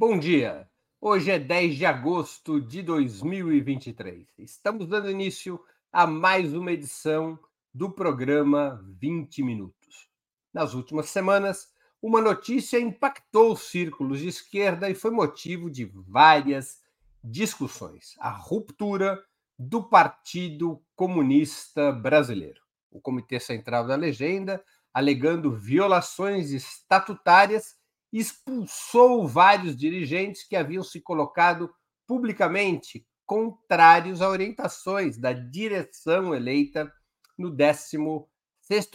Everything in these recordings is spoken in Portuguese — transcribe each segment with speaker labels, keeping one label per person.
Speaker 1: Bom dia. Hoje é 10 de agosto de 2023. Estamos dando início a mais uma edição do programa 20 Minutos. Nas últimas semanas, uma notícia impactou os círculos de esquerda e foi motivo de várias discussões: a ruptura do Partido Comunista Brasileiro. O Comitê Central da Legenda, alegando violações estatutárias, expulsou vários dirigentes que haviam se colocado publicamente contrários a orientações da direção eleita no 16º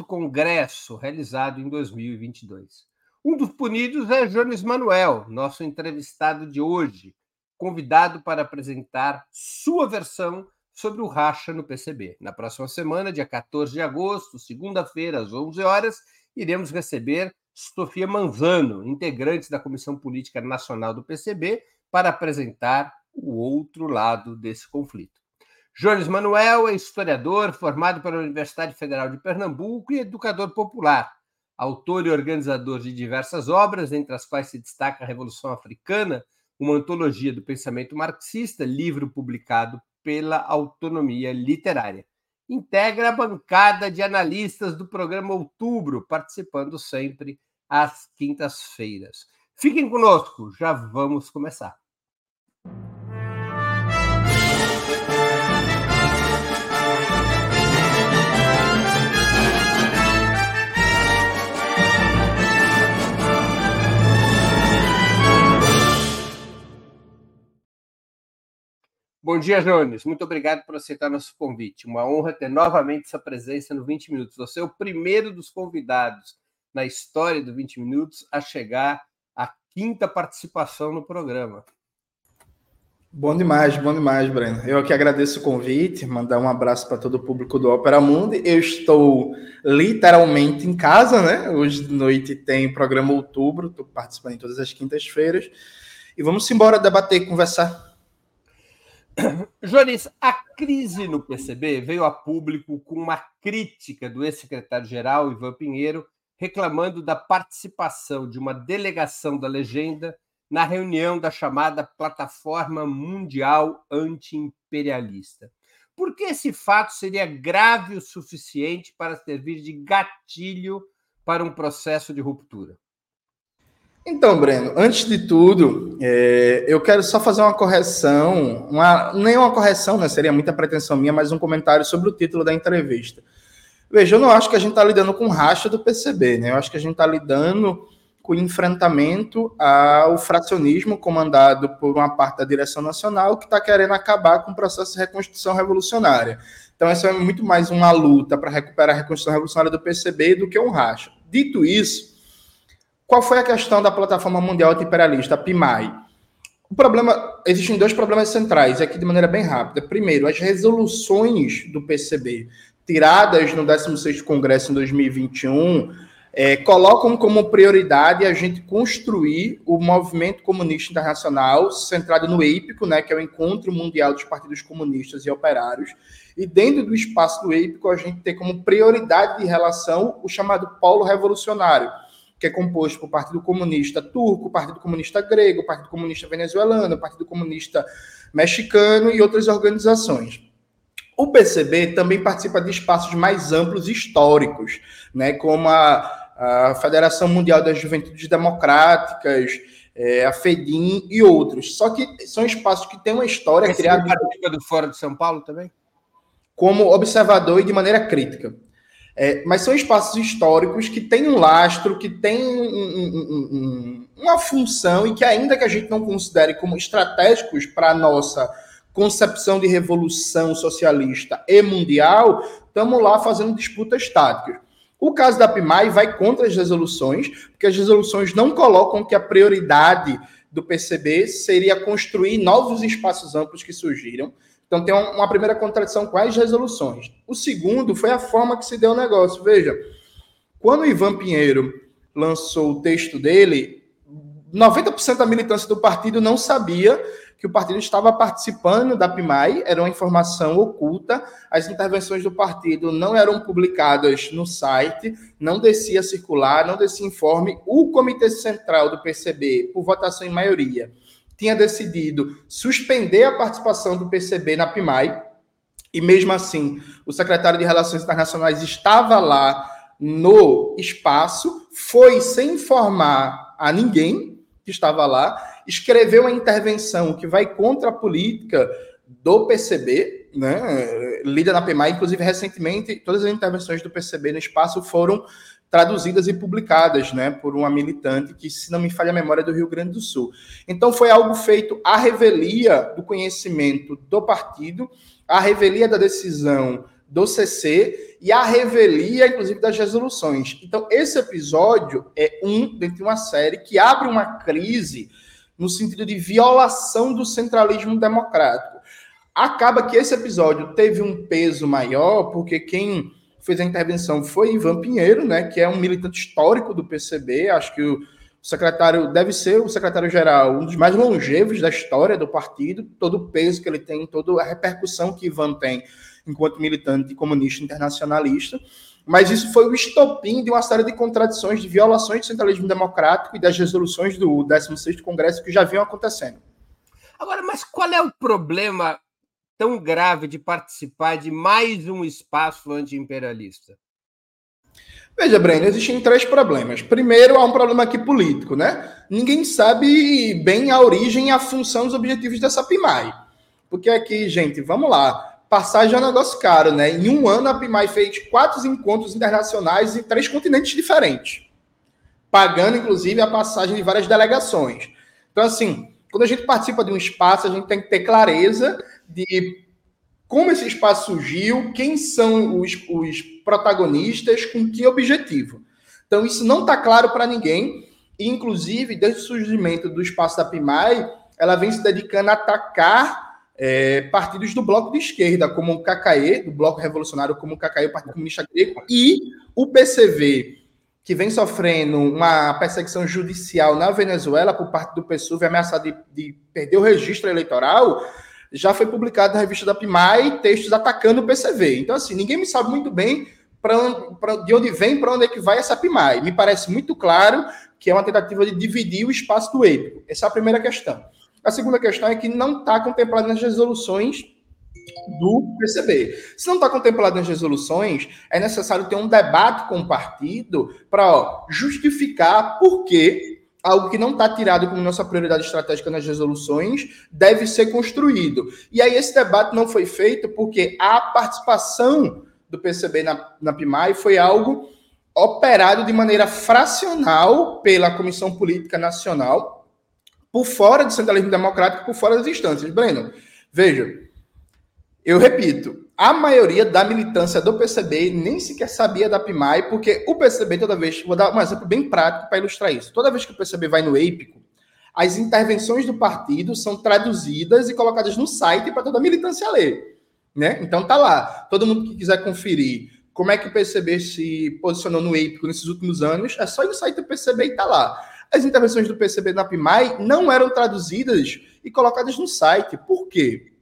Speaker 1: Congresso, realizado em 2022. Um dos punidos é Jones Manuel, nosso entrevistado de hoje, convidado para apresentar sua versão sobre o racha no PCB. Na próxima semana, dia 14 de agosto, segunda-feira, às 11 horas, iremos receber Sofia Manzano, integrante da Comissão Política Nacional do PCB, para apresentar o outro lado desse conflito. Jones Manuel é historiador formado pela Universidade Federal de Pernambuco e educador popular, autor e organizador de diversas obras, entre as quais se destaca a Revolução Africana, uma antologia do pensamento marxista, livro publicado pela Autonomia Literária integra a bancada de analistas do programa Outubro, participando sempre às quintas-feiras. Fiquem conosco, já vamos começar. Bom dia, Jones. Muito obrigado por aceitar nosso convite. Uma honra ter novamente essa presença no 20 Minutos. Você é o primeiro dos convidados na história do 20 Minutos a chegar à quinta participação no programa.
Speaker 2: Bom demais, bom demais, Breno. Eu aqui agradeço o convite, mandar um abraço para todo o público do Opera Mundi. Eu estou literalmente em casa, né? Hoje de noite tem programa Outubro, estou participando em todas as quintas-feiras. E vamos embora debater, conversar
Speaker 1: Jones, a crise no PCB veio a público com uma crítica do ex-secretário-geral Ivan Pinheiro, reclamando da participação de uma delegação da legenda na reunião da chamada Plataforma Mundial Anti-Imperialista. Por que esse fato seria grave o suficiente para servir de gatilho para um processo de ruptura?
Speaker 2: Então, Breno, antes de tudo, é, eu quero só fazer uma correção, uma, nem uma correção, né? Seria muita pretensão minha, mas um comentário sobre o título da entrevista. Veja, eu não acho que a gente está lidando com racha do PCB, né? Eu acho que a gente está lidando com o enfrentamento ao fracionismo comandado por uma parte da direção nacional que está querendo acabar com o processo de reconstrução revolucionária. Então, essa é muito mais uma luta para recuperar a reconstrução revolucionária do PCB do que um racha. Dito isso, qual foi a questão da plataforma mundial anti-imperialista, PIMAI? O problema, existem dois problemas centrais, aqui de maneira bem rápida. Primeiro, as resoluções do PCB, tiradas no 16º Congresso em 2021, é, colocam como prioridade a gente construir o movimento comunista internacional, centrado no EIPCO, né, que é o Encontro Mundial dos Partidos Comunistas e Operários, e dentro do espaço do EIPCO a gente tem como prioridade de relação o chamado polo revolucionário, que é composto por Partido Comunista Turco, Partido Comunista Grego, Partido Comunista Venezuelano, Partido Comunista Mexicano e outras organizações. O PCB também participa de espaços mais amplos históricos, né, como a, a Federação Mundial das Juventudes Democráticas, é, a FEDIM e outros. Só que são espaços que têm uma história
Speaker 1: Esse criada. participa do Fórum de São Paulo também?
Speaker 2: Como observador e de maneira crítica. É, mas são espaços históricos que têm um lastro, que têm um, um, um, uma função e que, ainda que a gente não considere como estratégicos para a nossa concepção de revolução socialista e mundial, estamos lá fazendo disputas táticas. O caso da PIMAI vai contra as resoluções, porque as resoluções não colocam que a prioridade do PCB seria construir novos espaços amplos que surgiram. Então tem uma primeira contradição com as resoluções. O segundo foi a forma que se deu o negócio. Veja, quando o Ivan Pinheiro lançou o texto dele, 90% da militância do partido não sabia que o partido estava participando da PIMAI, era uma informação oculta, as intervenções do partido não eram publicadas no site, não descia circular, não descia informe. O Comitê Central do PCB, por votação em maioria, tinha decidido suspender a participação do PCB na PIMAI, e mesmo assim, o secretário de Relações Internacionais estava lá no espaço, foi sem informar a ninguém que estava lá, escreveu uma intervenção que vai contra a política do PCB, né, lida na PMI, inclusive recentemente todas as intervenções do PCB no espaço foram traduzidas e publicadas, né, por uma militante que, se não me falha a memória, é do Rio Grande do Sul. Então foi algo feito à revelia do conhecimento do partido, à revelia da decisão do CC e à revelia, inclusive, das resoluções. Então, esse episódio é um dentro de uma série que abre uma crise no sentido de violação do centralismo democrático. Acaba que esse episódio teve um peso maior, porque quem fez a intervenção foi Ivan Pinheiro, né, que é um militante histórico do PCB, acho que o secretário deve ser o secretário-geral, um dos mais longevos da história do partido, todo o peso que ele tem, toda a repercussão que Ivan tem enquanto militante comunista internacionalista. Mas isso foi o estopim de uma série de contradições, de violações do centralismo democrático e das resoluções do 16º Congresso que já vinham acontecendo.
Speaker 1: Agora, mas qual é o problema tão grave de participar de mais um espaço anti-imperialista?
Speaker 2: Veja, Breno, existem três problemas. Primeiro, há um problema aqui político, né? Ninguém sabe bem a origem e a função, os objetivos dessa PIMAI. Porque aqui, gente, vamos lá passagem é um negócio caro, né? Em um ano, a PIMAI fez quatro encontros internacionais em três continentes diferentes, pagando, inclusive, a passagem de várias delegações. Então, assim, quando a gente participa de um espaço, a gente tem que ter clareza de como esse espaço surgiu, quem são os, os protagonistas, com que objetivo. Então, isso não está claro para ninguém. E, inclusive, desde o surgimento do espaço da PIMAI, ela vem se dedicando a atacar é, partidos do bloco de esquerda, como o KKE, do Bloco Revolucionário, como o KKE, o Partido Comunista Grego, e o PCV, que vem sofrendo uma perseguição judicial na Venezuela por parte do PSUV, ameaçado de, de perder o registro eleitoral, já foi publicado na revista da PIMAI textos atacando o PCV. Então, assim, ninguém me sabe muito bem pra, de onde vem, para onde é que vai essa PIMAI. Me parece muito claro que é uma tentativa de dividir o espaço do EPICO. Essa é a primeira questão. A segunda questão é que não está contemplado nas resoluções do PCB. Se não está contemplado nas resoluções, é necessário ter um debate com o partido para justificar por que algo que não está tirado como nossa prioridade estratégica nas resoluções deve ser construído. E aí esse debate não foi feito porque a participação do PCB na, na PIMAI foi algo operado de maneira fracional pela Comissão Política Nacional, por fora do centralismo democrático, por fora das instâncias. Breno, veja, eu repito, a maioria da militância do PCB nem sequer sabia da PIMAI, porque o PCB, toda vez, vou dar um exemplo bem prático para ilustrar isso. Toda vez que o PCB vai no EIPICO, as intervenções do partido são traduzidas e colocadas no site para toda a militância ler. Né? Então tá lá. Todo mundo que quiser conferir como é que o PCB se posicionou no EIPICO nesses últimos anos, é só ir no site do PCB e tá lá. As intervenções do PCB na PIMAI não eram traduzidas e colocadas no site. Por quê?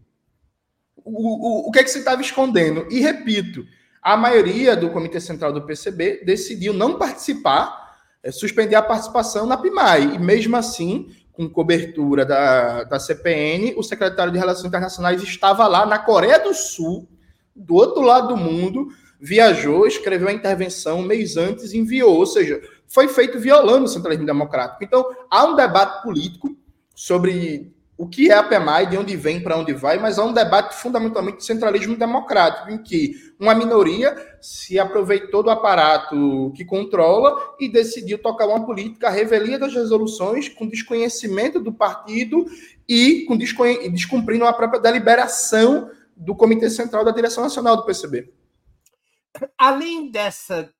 Speaker 2: O, o, o que é que você estava escondendo? E repito, a maioria do Comitê Central do PCB decidiu não participar, é, suspender a participação na PIMAI. E mesmo assim, com cobertura da, da CPN, o secretário de Relações Internacionais estava lá na Coreia do Sul, do outro lado do mundo, viajou, escreveu a intervenção um mês antes enviou. Ou seja, foi feito violando o centralismo democrático. Então, há um debate político sobre o que é a PEMAI, de onde vem, para onde vai, mas há um debate fundamentalmente de centralismo democrático, em que uma minoria se aproveitou do aparato que controla e decidiu tocar uma política revelia das resoluções com desconhecimento do partido e com descumprindo a própria deliberação do Comitê Central da Direção Nacional do PCB.
Speaker 1: Além dessa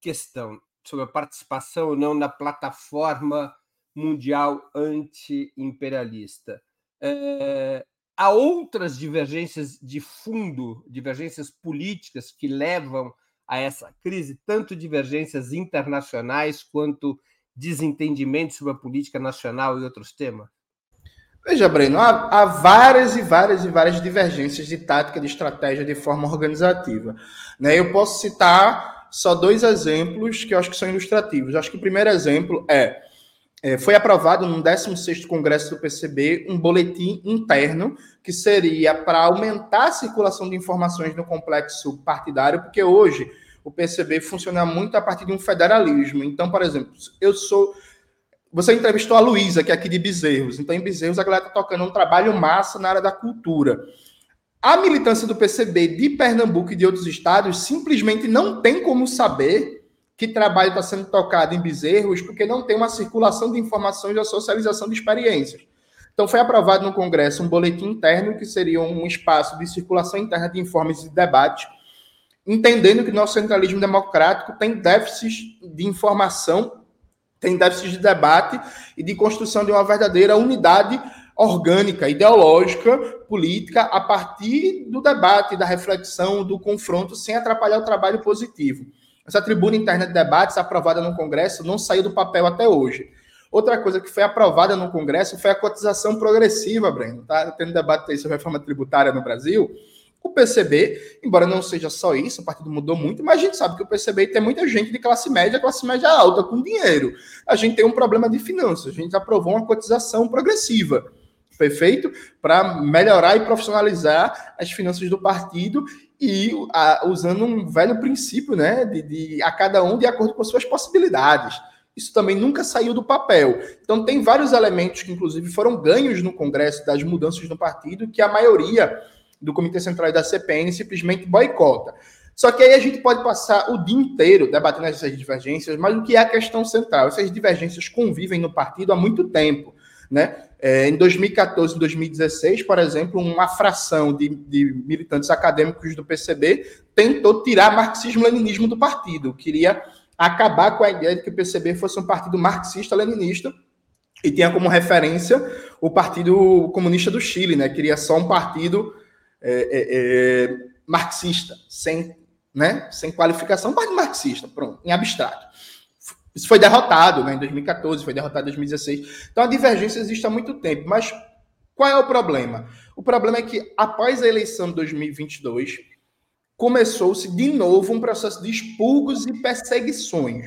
Speaker 1: questão sobre a participação ou não na plataforma mundial anti-imperialista. É, há outras divergências de fundo, divergências políticas que levam a essa crise, tanto divergências internacionais quanto desentendimento sobre a política nacional e outros temas?
Speaker 2: Veja, Breno, há, há, várias e várias e várias divergências de tática, de estratégia, de forma organizativa. Né? Eu posso citar só dois exemplos que eu acho que são ilustrativos. Eu acho que o primeiro exemplo é, é foi aprovado no 16º Congresso do PCB um boletim interno que seria para aumentar a circulação de informações no complexo partidário, porque hoje o PCB funciona muito a partir de um federalismo. Então, por exemplo, eu sou você entrevistou a Luísa, que é aqui de Bezerros. Então, em Bezerros, a galera está tocando um trabalho massa na área da cultura. A militância do PCB de Pernambuco e de outros estados simplesmente não tem como saber que trabalho está sendo tocado em Bezerros, porque não tem uma circulação de informações a socialização de experiências. Então, foi aprovado no Congresso um boletim interno, que seria um espaço de circulação interna de informes e debate, entendendo que nosso centralismo democrático tem déficits de informação tem déficit de debate e de construção de uma verdadeira unidade orgânica, ideológica, política, a partir do debate, da reflexão, do confronto, sem atrapalhar o trabalho positivo. Essa tribuna interna de debates aprovada no Congresso não saiu do papel até hoje. Outra coisa que foi aprovada no Congresso foi a cotização progressiva, Breno. Tá tendo debate aí sobre reforma tributária no Brasil. O PCB, embora não seja só isso, o partido mudou muito, mas a gente sabe que o PCB tem muita gente de classe média, classe média alta, com dinheiro. A gente tem um problema de finanças. A gente aprovou uma cotização progressiva. Foi feito para melhorar e profissionalizar as finanças do partido e a, usando um velho princípio, né, de, de a cada um de acordo com suas possibilidades. Isso também nunca saiu do papel. Então, tem vários elementos que, inclusive, foram ganhos no Congresso das mudanças no partido, que a maioria do Comitê Central e da CPN simplesmente boicota. Só que aí a gente pode passar o dia inteiro debatendo essas divergências, mas o que é a questão central? Essas divergências convivem no partido há muito tempo. Né? É, em 2014 e 2016, por exemplo, uma fração de, de, militantes acadêmicos do PCB tentou tirar marxismo-leninismo do partido, queria acabar com a ideia de que o PCB fosse um partido marxista-leninista e tinha como referência o Partido Comunista do Chile, né? queria só um partido é, é, é, marxista, sem, né, sem qualificação, parte marxista, pronto, em abstrato. Isso foi derrotado né, em 2014, foi derrotado em 2016. Então a divergência existe há muito tempo, mas qual é o problema? O problema é que após a eleição de 2022, começou-se de novo um processo de expurgos e perseguições.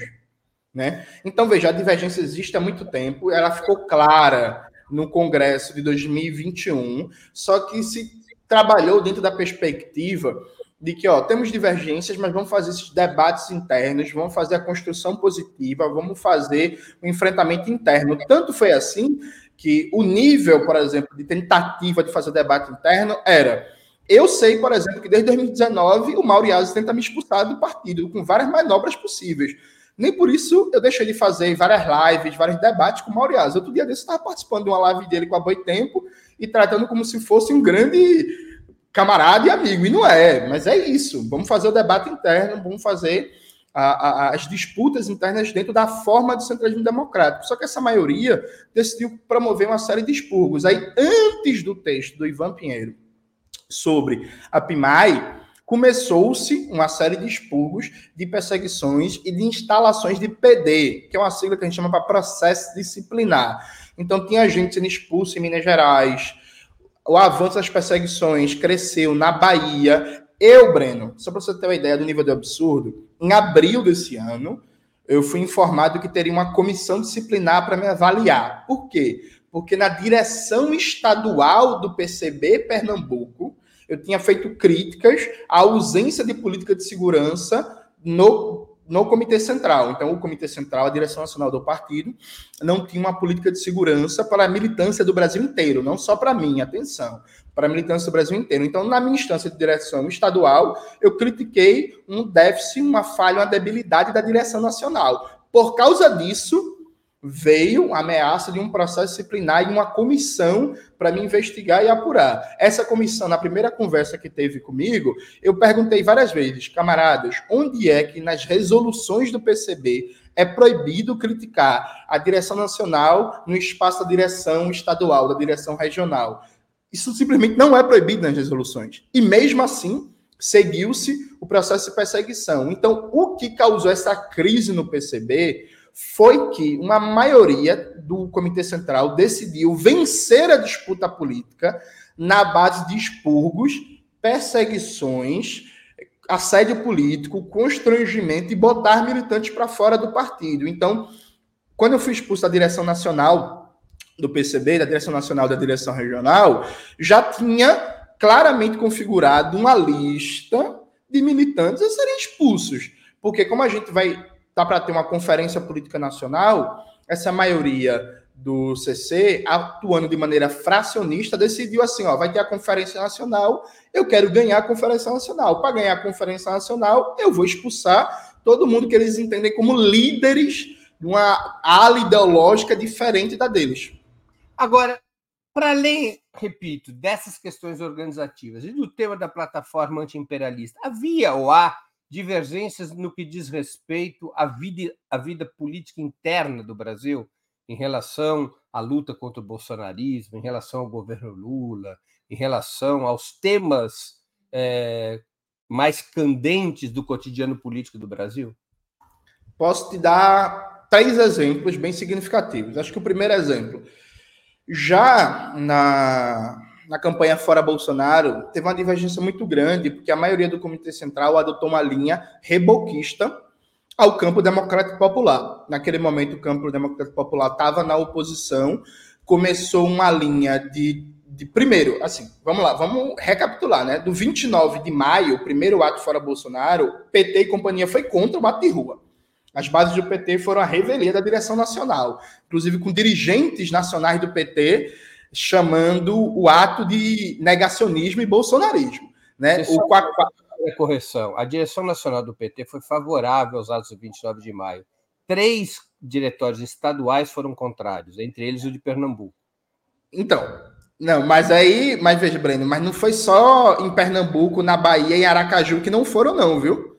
Speaker 2: Né? Então, veja, a divergência existe há muito tempo, ela ficou clara no Congresso de 2021, só que se trabalhou dentro da perspectiva de que ó, temos divergências, mas vamos fazer esses debates internos, vamos fazer a construção positiva, vamos fazer o enfrentamento interno. Tanto foi assim que o nível, por exemplo, de tentativa de fazer debate interno era. Eu sei, por exemplo, que desde 2019 o Mauriazzi tenta me expulsar do partido, com várias manobras possíveis. Nem por isso eu deixei de fazer várias lives, vários debates com o Mauriazzi. Outro dia desse eu estava participando de uma live dele com a Boitempo e tratando como se fosse um grande camarada e amigo. E não é, mas é isso. Vamos fazer o debate interno, vamos fazer a, a, as disputas internas dentro da forma do centralismo democrático. Só que essa maioria decidiu promover uma série de expurgos. Aí, antes do texto do Ivan Pinheiro sobre a PIMAI, começou-se uma série de expurgos, de perseguições e de instalações de PD, que é uma sigla que a gente chama para processo disciplinar. Então, tinha gente sendo expulsa em Minas Gerais, o avanço das perseguições cresceu na Bahia. Eu, Breno, só para você ter uma ideia do nível de absurdo, em abril desse ano, eu fui informado que teria uma comissão disciplinar para me avaliar. Por quê? Porque na direção estadual do PCB Pernambuco, eu tinha feito críticas à ausência de política de segurança no, no Comitê Central. Então, o Comitê Central, a direção nacional do partido, não tinha uma política de segurança para a militância do Brasil inteiro, não só para mim, atenção, para a militância do Brasil inteiro. Então, na minha instância de direção estadual, eu critiquei um déficit, uma falha, uma debilidade da direção nacional. Por causa disso, veio a ameaça de um processo disciplinar e uma comissão para me investigar e apurar. Essa comissão, na primeira conversa que teve comigo, eu perguntei várias vezes, camaradas, onde é que nas resoluções do PCB é proibido criticar a direção nacional no espaço da direção estadual, da direção regional? Isso simplesmente não é proibido nas resoluções. E mesmo assim, seguiu-se o processo de perseguição. Então, o que causou essa crise no PCB foi que uma maioria do Comitê Central decidiu vencer a disputa política na base de expurgos, perseguições, assédio político, constrangimento e botar militantes para fora do partido. Então, quando eu fui expulso da direção nacional do PCB, da direção nacional da direção regional, já tinha claramente configurado uma lista de militantes a serem expulsos. Porque como a gente vai tá para ter uma conferência política nacional, essa maioria do CC, atuando de maneira fracionista, decidiu assim, ó, vai ter a conferência nacional, eu quero ganhar a conferência nacional. Para ganhar a conferência nacional, eu vou expulsar todo mundo que eles entendem como líderes de uma ala ideológica diferente da deles.
Speaker 1: Agora, para além, repito, dessas questões organizativas e do tema da plataforma antiimperialista, havia ou há divergências no que diz respeito à vida, à vida política interna do Brasil, em relação à luta contra o bolsonarismo, em relação ao governo Lula, em relação aos temas é, mais candentes do cotidiano político do Brasil?
Speaker 2: Posso te dar três exemplos bem significativos. Acho que o primeiro exemplo, já na na campanha Fora Bolsonaro, teve uma divergência muito grande, porque a maioria do Comitê Central adotou uma linha reboquista ao campo democrático popular. Naquele momento, o campo democrático popular estava na oposição, começou uma linha de, de. Primeiro, assim, vamos lá, vamos recapitular, né? Do 29 de maio, o primeiro ato Fora Bolsonaro, PT e companhia foi contra o ato de rua. As bases do PT foram a revelia da direção nacional, inclusive com dirigentes nacionais do PT chamando o ato de negacionismo e bolsonarismo. Né?
Speaker 1: o correção. A direção nacional do PT foi favorável aos atos do 29 de maio. Três diretórios estaduais foram contrários, entre eles o de Pernambuco.
Speaker 2: Então, não, mas aí, mas veja, Breno, mas não foi só em Pernambuco, na Bahia, em Aracaju que não foram, não, viu?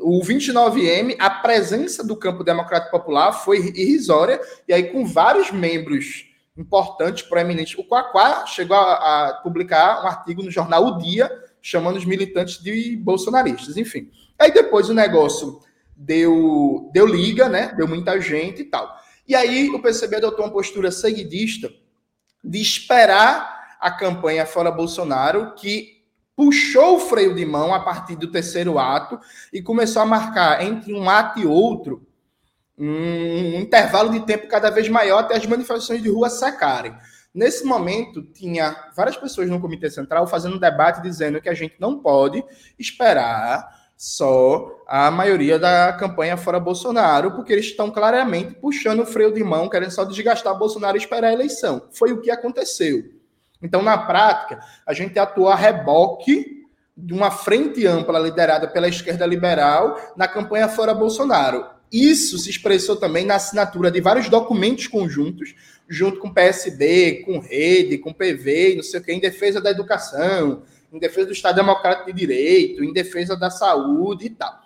Speaker 2: O 29M, a presença do campo democrático popular foi irrisória, e aí com vários membros importante, proeminente. O Quaquá chegou a, a, publicar um artigo no jornal O Dia, chamando os militantes de bolsonaristas, enfim. Aí depois o negócio deu, deu liga, né? Deu muita gente e tal. E aí o PCB adotou uma postura seguidista de esperar a campanha fora Bolsonaro, que puxou o freio de mão a partir do terceiro ato e começou a marcar entre um ato e outro um intervalo de tempo cada vez maior até as manifestações de rua secarem. Nesse momento, tinha várias pessoas no Comitê Central fazendo um debate dizendo que a gente não pode esperar só a maioria da campanha fora Bolsonaro, porque eles estão claramente puxando o freio de mão, querendo só desgastar Bolsonaro e esperar a eleição. Foi o que aconteceu. Então, na prática, a gente atuou a reboque de uma frente ampla liderada pela esquerda liberal na campanha fora Bolsonaro. Isso se expressou também na assinatura de vários documentos conjuntos, junto com PSB, com Rede, com PV, não sei o que, em defesa da educação, em defesa do Estado Democrático de Direito, em defesa da saúde e tal.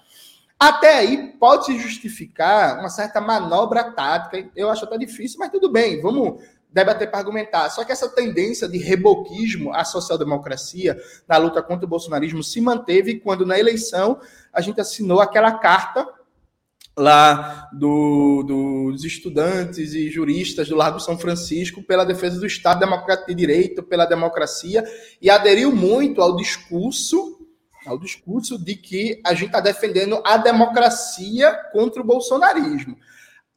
Speaker 2: Até aí pode se justificar uma certa manobra tática, eu acho até difícil, mas tudo bem, vamos debater para argumentar. Só que essa tendência de reboquismo à social-democracia na luta contra o bolsonarismo se manteve quando na eleição a gente assinou aquela carta lá do, dos estudantes e juristas do Largo São Francisco pela defesa do Estado Democrático de Direito, pela democracia, e aderiu muito ao discurso ao discurso de que a gente está defendendo a democracia contra o bolsonarismo.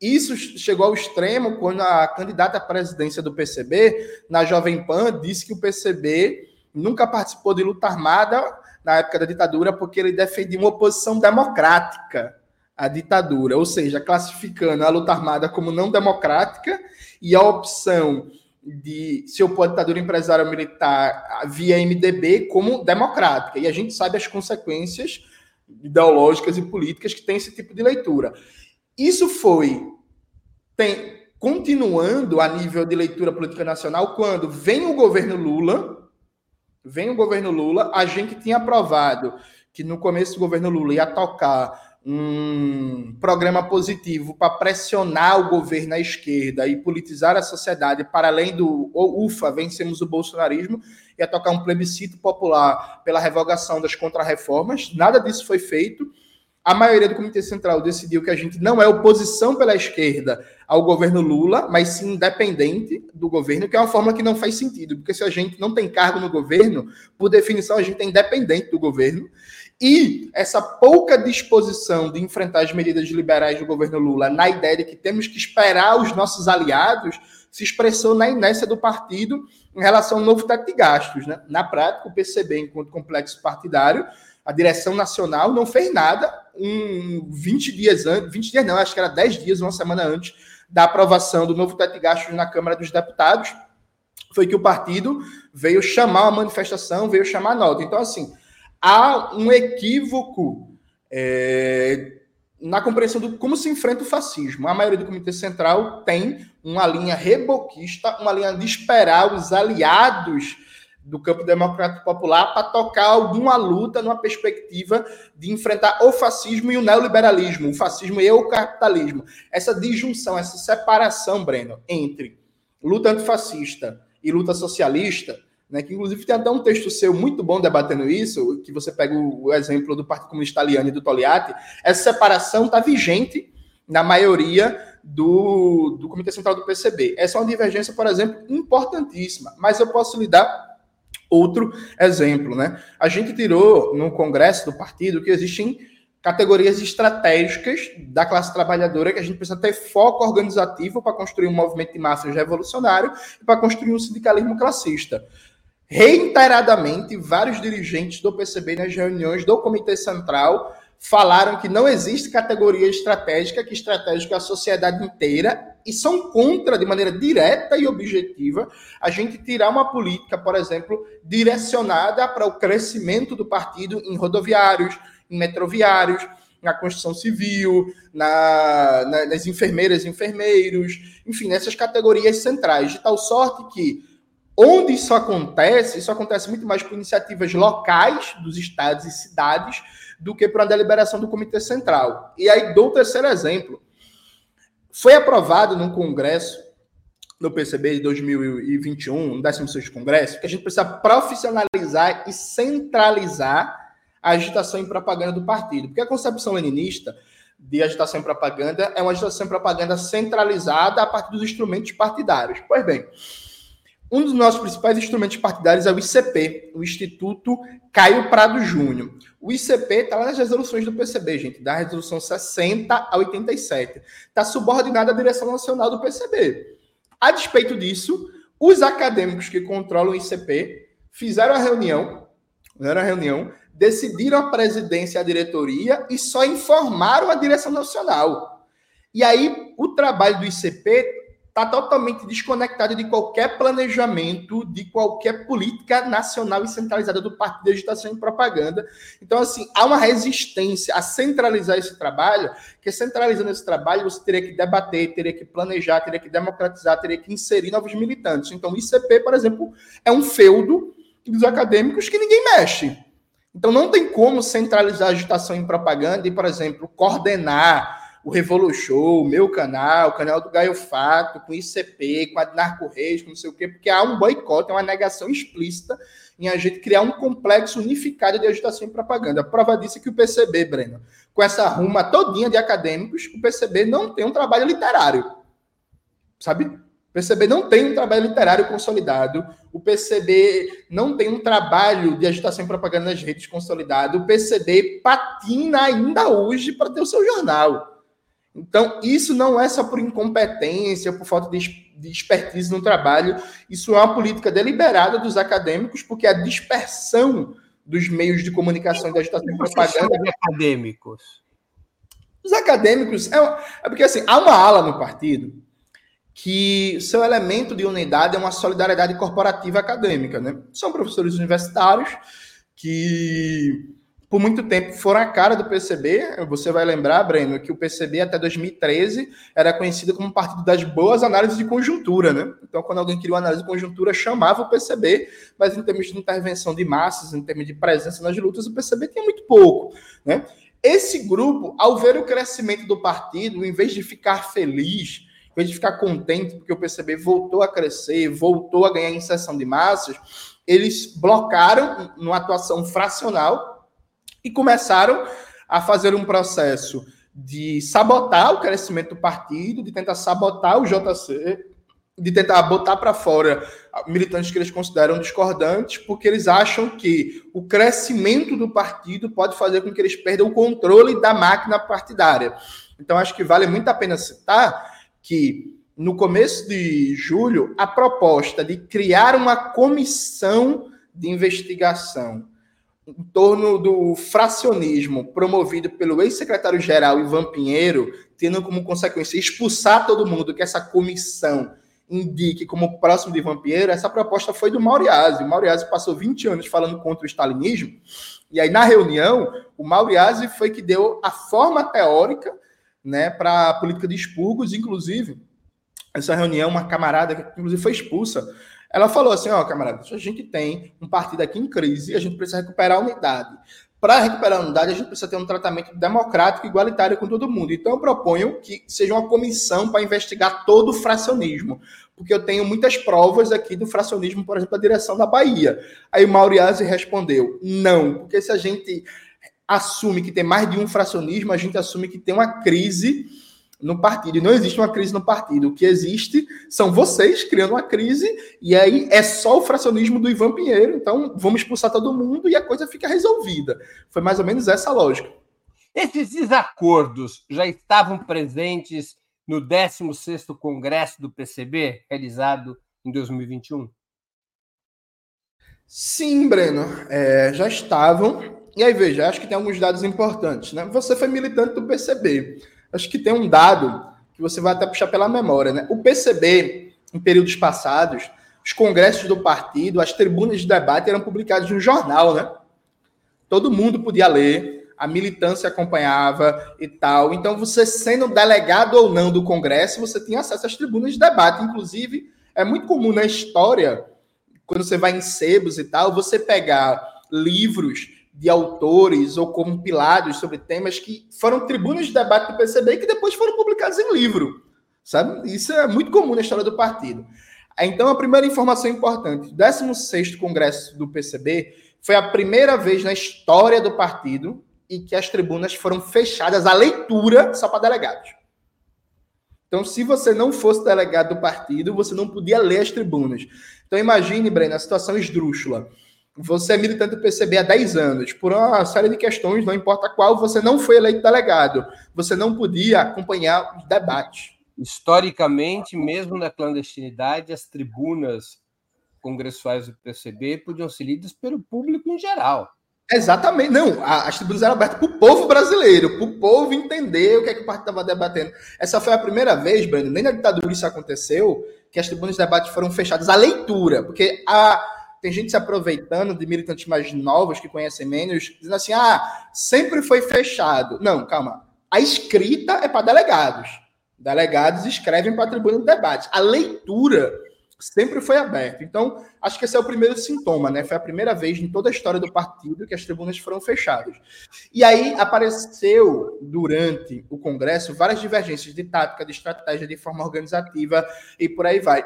Speaker 2: Isso chegou ao extremo quando a candidata à presidência do PCB, na Jovem Pan, disse que o PCB nunca participou de luta armada na época da ditadura porque ele defendia uma oposição democrática a ditadura, ou seja, classificando a luta armada como não democrática e a opção de se opor à ditadura empresária militar via MDB como democrática. E a gente sabe as consequências ideológicas e políticas que tem esse tipo de leitura. Isso foi tem, continuando a nível de leitura política nacional quando vem o governo Lula, vem o governo Lula, a gente tinha aprovado que no começo do governo Lula ia tocar um programa positivo para pressionar o governo à esquerda e politizar a sociedade para além do ufa, vencemos o bolsonarismo, ia tocar um plebiscito popular pela revogação das contrarreformas. Nada disso foi feito. a maioria do Comitê Central decidiu que a gente não é oposição pela esquerda ao governo Lula, mas sim independente do governo, que é uma forma que não faz sentido, porque se a gente não tem cargo no governo, por definição a gente é independente do governo. E essa pouca disposição de enfrentar as medidas liberais do governo Lula, na ideia de que temos que esperar os nossos aliados, se expressou na inércia do partido em relação ao novo teto de gastos. Né? Na prática, o PCB, enquanto complexo partidário, a direção nacional não fez nada um 20 dias antes, 20 dias não, acho que era 10 dias, uma semana antes da aprovação do novo teto de gastos na Câmara dos Deputados, foi que o partido veio chamar uma manifestação, veio chamar a nota. Então, assim, há um equívoco é, na compreensão do como se enfrenta o fascismo. A maioria do Comitê Central tem uma linha reboquista, uma linha de esperar os aliados do campo democrático popular para tocar alguma luta numa perspectiva de enfrentar o fascismo e o neoliberalismo, o fascismo e o capitalismo. Essa disjunção, essa separação, Breno, entre luta antifascista e luta socialista, né, que inclusive tem até um texto seu muito bom debatendo isso, que você pega o, exemplo do Partido Comunista Italiano e do Togliatti, essa separação está vigente na maioria do, do Comitê Central do PCB. Essa é uma divergência, por exemplo, importantíssima, mas eu posso lhe dar outro exemplo, né? A gente tirou no congresso do partido que existem categorias estratégicas da classe trabalhadora que a gente precisa ter foco organizativo para construir um movimento de massas revolucionário e para construir um sindicalismo classista. Reiteradamente, vários dirigentes do PCB nas reuniões do Comitê Central falaram que não existe categoria estratégica, que estratégica é a sociedade inteira, e são contra, de maneira direta e objetiva, a gente tirar uma política, por exemplo, direcionada para o crescimento do partido em rodoviários, em metroviários, na construção civil, na, na, nas enfermeiras e enfermeiros, enfim, nessas categorias centrais, de tal sorte que onde isso acontece, isso acontece muito mais por iniciativas locais dos estados e cidades, do que para a deliberação do Comitê Central. E aí dou o terceiro exemplo. Foi aprovado no Congresso, no PCB de 2021, no 16º Congresso, que a gente precisa profissionalizar e centralizar a agitação e propaganda do partido. Porque a concepção leninista de agitação e propaganda é uma agitação e propaganda centralizada a partir dos instrumentos partidários. Pois bem, um dos nossos principais instrumentos partidários é o ICP, o Instituto Caio Prado Júnior. O ICP está lá nas resoluções do PCB, gente, da resolução 60 a 87. Está subordinado à direção nacional do PCB. A despeito disso, os acadêmicos que controlam o ICP fizeram a reunião, fizeram a reunião, decidiram a presidência e a diretoria e só informaram a direção nacional. E aí, o trabalho do ICP está totalmente desconectado de qualquer planejamento, de qualquer política nacional e centralizada do Partido de Agitação e Propaganda. Então, assim, há uma resistência a centralizar esse trabalho, que centralizando esse trabalho, você teria que debater, teria que planejar, teria que democratizar, teria que inserir novos militantes. Então, o ICP, por exemplo, é um feudo dos acadêmicos que ninguém mexe. Então, não tem como centralizar a agitação em propaganda e, por exemplo, coordenar o Revolution, o meu canal, o canal do Gaio Fato, com ICP, com a Narco Reis, com não sei o quê, porque há um boicote, é uma negação explícita em a gente criar um complexo unificado de agitação e propaganda. A prova disso é que o PCB, Breno, com essa ruma todinha de acadêmicos, o PCB não tem um trabalho literário. Sabe? O PCB não tem um trabalho literário consolidado, o PCB não tem um trabalho de agitação e propaganda nas redes consolidado, o PCB patina ainda hoje para ter o seu jornal. Então, isso não é só por incompetência, por falta de, de expertise no trabalho, isso é uma política deliberada dos acadêmicos, porque a dispersão dos meios de comunicação e da agitação e propaganda.
Speaker 1: De acadêmicos.
Speaker 2: Os acadêmicos. É, é porque assim, há uma ala no partido que seu elemento de unidade é uma solidariedade corporativa acadêmica. Né? São professores universitários que por muito tempo foram a cara do PCB. Você vai lembrar, Breno, que o PCB até 2013 era conhecido como partido das boas análises de conjuntura, né? Então, quando alguém queria uma análise de conjuntura, chamava o PCB, mas em termos de intervenção de massas, em termos de presença nas lutas, o PCB tinha muito pouco, né? Esse grupo, ao ver o crescimento do partido, em vez de ficar feliz, em vez de ficar contente porque o PCB voltou a crescer, voltou a ganhar inserção de massas, eles blocaram numa atuação fracional e começaram a, fazer um processo de sabotar o crescimento do partido, de tentar sabotar o JC, de tentar botar para fora militantes que eles consideram discordantes, porque eles acham que o crescimento do partido pode fazer com que eles perdam o controle da máquina partidária. Então, acho que vale muito a pena citar que, no começo de julho, a proposta de criar uma comissão de investigação em torno do fracionismo promovido pelo ex-secretário-geral Ivan Pinheiro, tendo como consequência expulsar todo mundo que essa comissão indique como próximo de Ivan Pinheiro, essa proposta foi do Mauriase. O Mauriase passou 20 anos falando contra o stalinismo, e aí na reunião, o Mauriase foi que deu a forma teórica né, para a política de expurgos, inclusive, essa reunião, uma camarada que inclusive foi expulsa, ela falou assim, ó, camarada, a gente tem um partido aqui em crise, a gente precisa recuperar a unidade. Para recuperar a unidade, a gente precisa ter um tratamento democrático e igualitário com todo mundo. Então, eu proponho que seja uma comissão para investigar todo o fracionismo, porque eu tenho muitas provas aqui do fracionismo, por exemplo, da direção da Bahia. Aí Mauriase respondeu, não, porque se a gente assume que tem mais de um fracionismo, a gente assume que tem uma crise no partido. E não existe uma crise no partido. O que existe são vocês criando uma crise, e aí é só o fracionismo do Ivan Pinheiro. Então, vamos expulsar todo mundo e a coisa fica resolvida. Foi mais ou menos essa a lógica.
Speaker 1: Esses acordos já estavam presentes no 16º Congresso do PCB, realizado em 2021?
Speaker 2: Sim, Breno, é, já estavam. E aí, veja, acho que tem alguns dados importantes. Né? Você foi militante do PCB. Acho que tem um dado que você vai até puxar pela memória. Né? O PCB, em períodos passados, os congressos do partido, as tribunas de debate eram publicados no jornal. Né? Todo mundo podia ler, a militância acompanhava e tal. Então, você sendo delegado ou não do Congresso, você tinha acesso às tribunas de debate. Inclusive, é muito comum na história, quando você vai em sebos e tal, você pegar livros de autores ou compilados sobre temas que foram tribunas de debate do PCB e que depois foram publicados em livro. Sabe? Isso é muito comum na história do partido. Então, a primeira informação importante: o 16 Congresso do PCB foi a primeira vez na história do partido e que as tribunas foram fechadas à leitura só para delegados. Então, se você não fosse delegado do partido, você não podia ler as tribunas. Então, imagine, Breno, a situação esdrúxula você é militante do PCB há 10 anos, por uma série de questões, não importa qual, você não foi eleito delegado. Você não podia acompanhar os debates.
Speaker 1: Historicamente, mesmo na clandestinidade, as tribunas congressuais do PCB podiam ser lidas pelo público em geral.
Speaker 2: Exatamente. Não, as tribunas eram abertas para o povo brasileiro, para o povo entender o que é que o partido estava debatendo. Essa foi a primeira vez, Brando, nem na ditadura isso aconteceu, que as tribunas de debate foram fechadas à leitura, porque a tem gente se aproveitando de militantes mais novos que conhecem menos, dizendo assim: ah, sempre foi fechado. Não, calma. A escrita é para delegados. Delegados escrevem para a tribuna de debate. A leitura sempre foi aberta. Então, acho que esse é o primeiro sintoma, né? Foi a primeira vez em toda a história do partido que as tribunas foram fechadas. E aí apareceu durante o Congresso várias divergências de tática, de estratégia, de forma organizativa e por aí vai.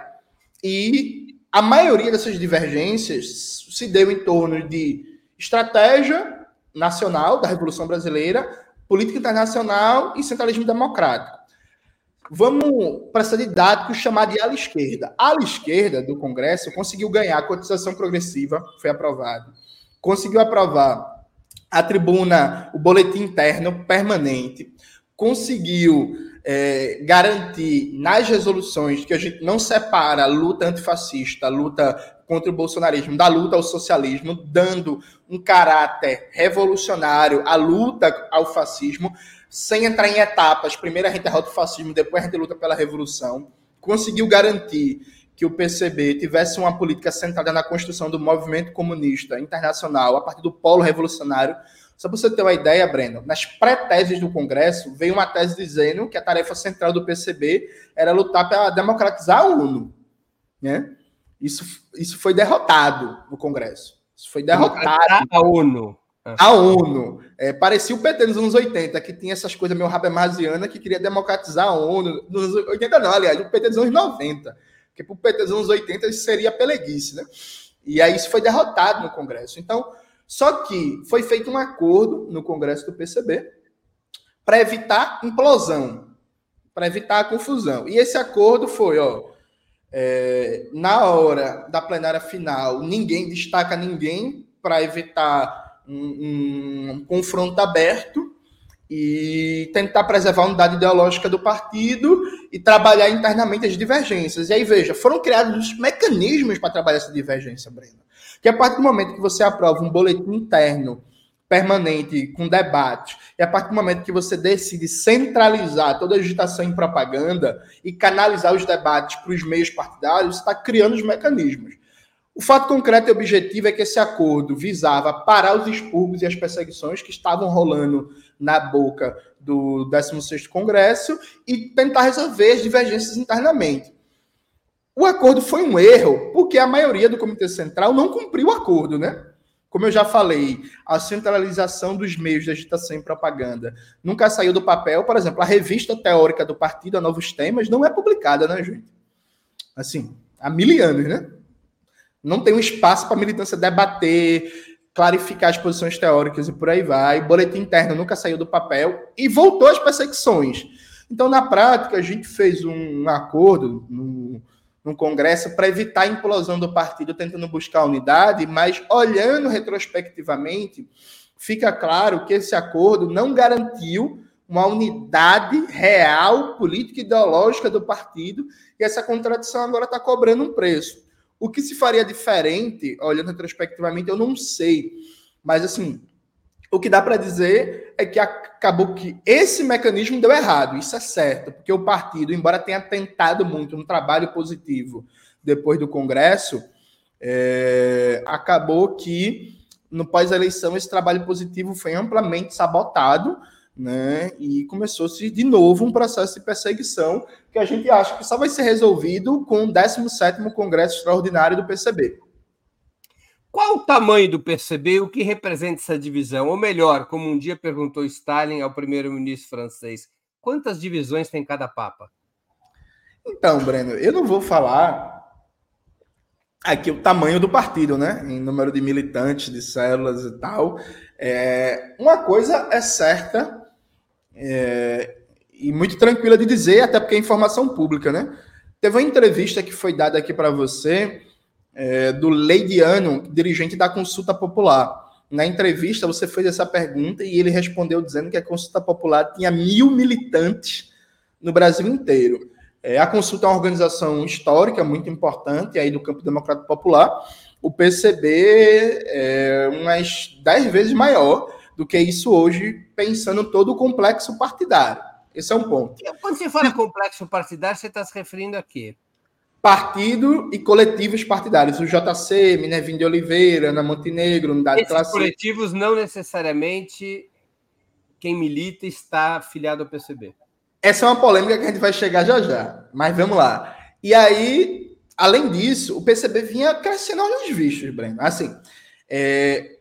Speaker 2: E a maioria dessas divergências se deu em torno de estratégia nacional da Revolução Brasileira, política internacional e centralismo democrático. Vamos para essa didática chamar de ala esquerda. A ala esquerda do Congresso conseguiu ganhar a cotização progressiva, foi aprovado. Conseguiu aprovar a tribuna, o boletim interno permanente. Conseguiu é, garantir nas resoluções que a gente não separa a luta antifascista, a luta contra o bolsonarismo, da luta ao socialismo, dando um caráter revolucionário à luta ao fascismo, sem entrar em etapas. Primeiro a gente derrota o fascismo, depois a gente luta pela revolução. Conseguiu garantir que o PCB tivesse uma política centrada na construção do movimento comunista internacional a partir do polo revolucionário só para você ter uma ideia, Breno, nas pré-teses do Congresso, veio uma tese dizendo que a tarefa central do PCB era lutar para democratizar a ONU. Né? Isso, isso foi derrotado no Congresso. Isso foi derrotado.
Speaker 1: A ONU.
Speaker 2: A ONU. É, parecia o PT nos anos 80, que tinha essas coisas meio rabemasiana que queria democratizar a ONU. Nos anos 80 não, aliás, o PT dos anos 90. Porque para o PT dos anos 80 isso seria peleguice, né? E aí isso foi derrotado no Congresso. Então, Só que foi feito um acordo no Congresso do PCB para evitar implosão, para evitar a confusão. E esse acordo foi, ó, é, na hora da plenária final, ninguém destaca ninguém para evitar um, um confronto aberto e tentar preservar a unidade ideológica do partido e trabalhar internamente as divergências. E aí, veja, foram criados mecanismos para trabalhar essa divergência, Breno. Que a partir do momento que você aprova um boletim interno permanente com debate, e a partir do momento que você decide centralizar toda a agitação em propaganda e canalizar os debates para os meios partidários, você está criando os mecanismos. O fato concreto e objetivo é que esse acordo visava parar os expurgos e as perseguições que estavam rolando na boca do 16º Congresso e tentar resolver as divergências internamente. O acordo foi um erro, porque a maioria do Comitê Central não cumpriu o acordo, né? Como eu já falei, a centralização dos meios de agitação e propaganda nunca saiu do papel. Por exemplo, a revista teórica do partido, a Novos Temas, não é publicada, né, gente? Assim, há mil anos, né? Não tem um espaço para a militância debater, clarificar as posições teóricas e por aí vai. O boletim interno nunca saiu do papel e voltou às perseguições. Então, na prática, a gente fez um acordo no, no Congresso para evitar a implosão do partido, tentando buscar unidade, mas olhando retrospectivamente, fica claro que esse acordo não garantiu uma unidade real, política e ideológica do partido, e essa contradição agora está cobrando um preço. O que se faria diferente, olhando retrospectivamente, eu não sei. Mas, assim, o que dá para dizer é que acabou que esse mecanismo deu errado. Isso é certo, porque o partido, embora tenha tentado muito no trabalho positivo depois do Congresso, é, acabou que no pós-eleição esse trabalho positivo foi amplamente sabotado né? E começou-se de novo um processo de perseguição que a gente acha que só vai ser resolvido com o 17º Congresso Extraordinário do PCB.
Speaker 1: Qual o tamanho do PCB o que representa essa divisão? Ou melhor, como um dia perguntou Stalin ao primeiro-ministro francês, quantas divisões tem cada papa?
Speaker 2: Então, Breno, eu não vou falar aqui o tamanho do partido, né? Em número de militantes, de células e tal. É, uma coisa é certa é, e muito tranquila de dizer, até porque é informação pública, né? Teve uma entrevista que foi dada aqui para você é, do Leidiano, dirigente da Consulta Popular. Na entrevista, você fez essa pergunta e ele respondeu dizendo que a Consulta Popular tinha mil militantes no Brasil inteiro. É, a Consulta é uma organização histórica muito importante aí do campo democrático popular. O PCB é umas dez vezes maior do que isso hoje, pensando todo o complexo partidário. Esse é um ponto.
Speaker 1: Quando você fala complexo partidário, você está se referindo a quê?
Speaker 2: Partido e coletivos partidários. O JC, Minervino de Oliveira, Ana Montenegro, Unidade
Speaker 1: Esses Classe... coletivos não necessariamente quem milita está afiliado ao PCB.
Speaker 2: Essa é uma polêmica que a gente vai chegar já já. Mas vamos lá. E aí, além disso, o PCB vinha crescendo aos vistos, Breno. Assim, é,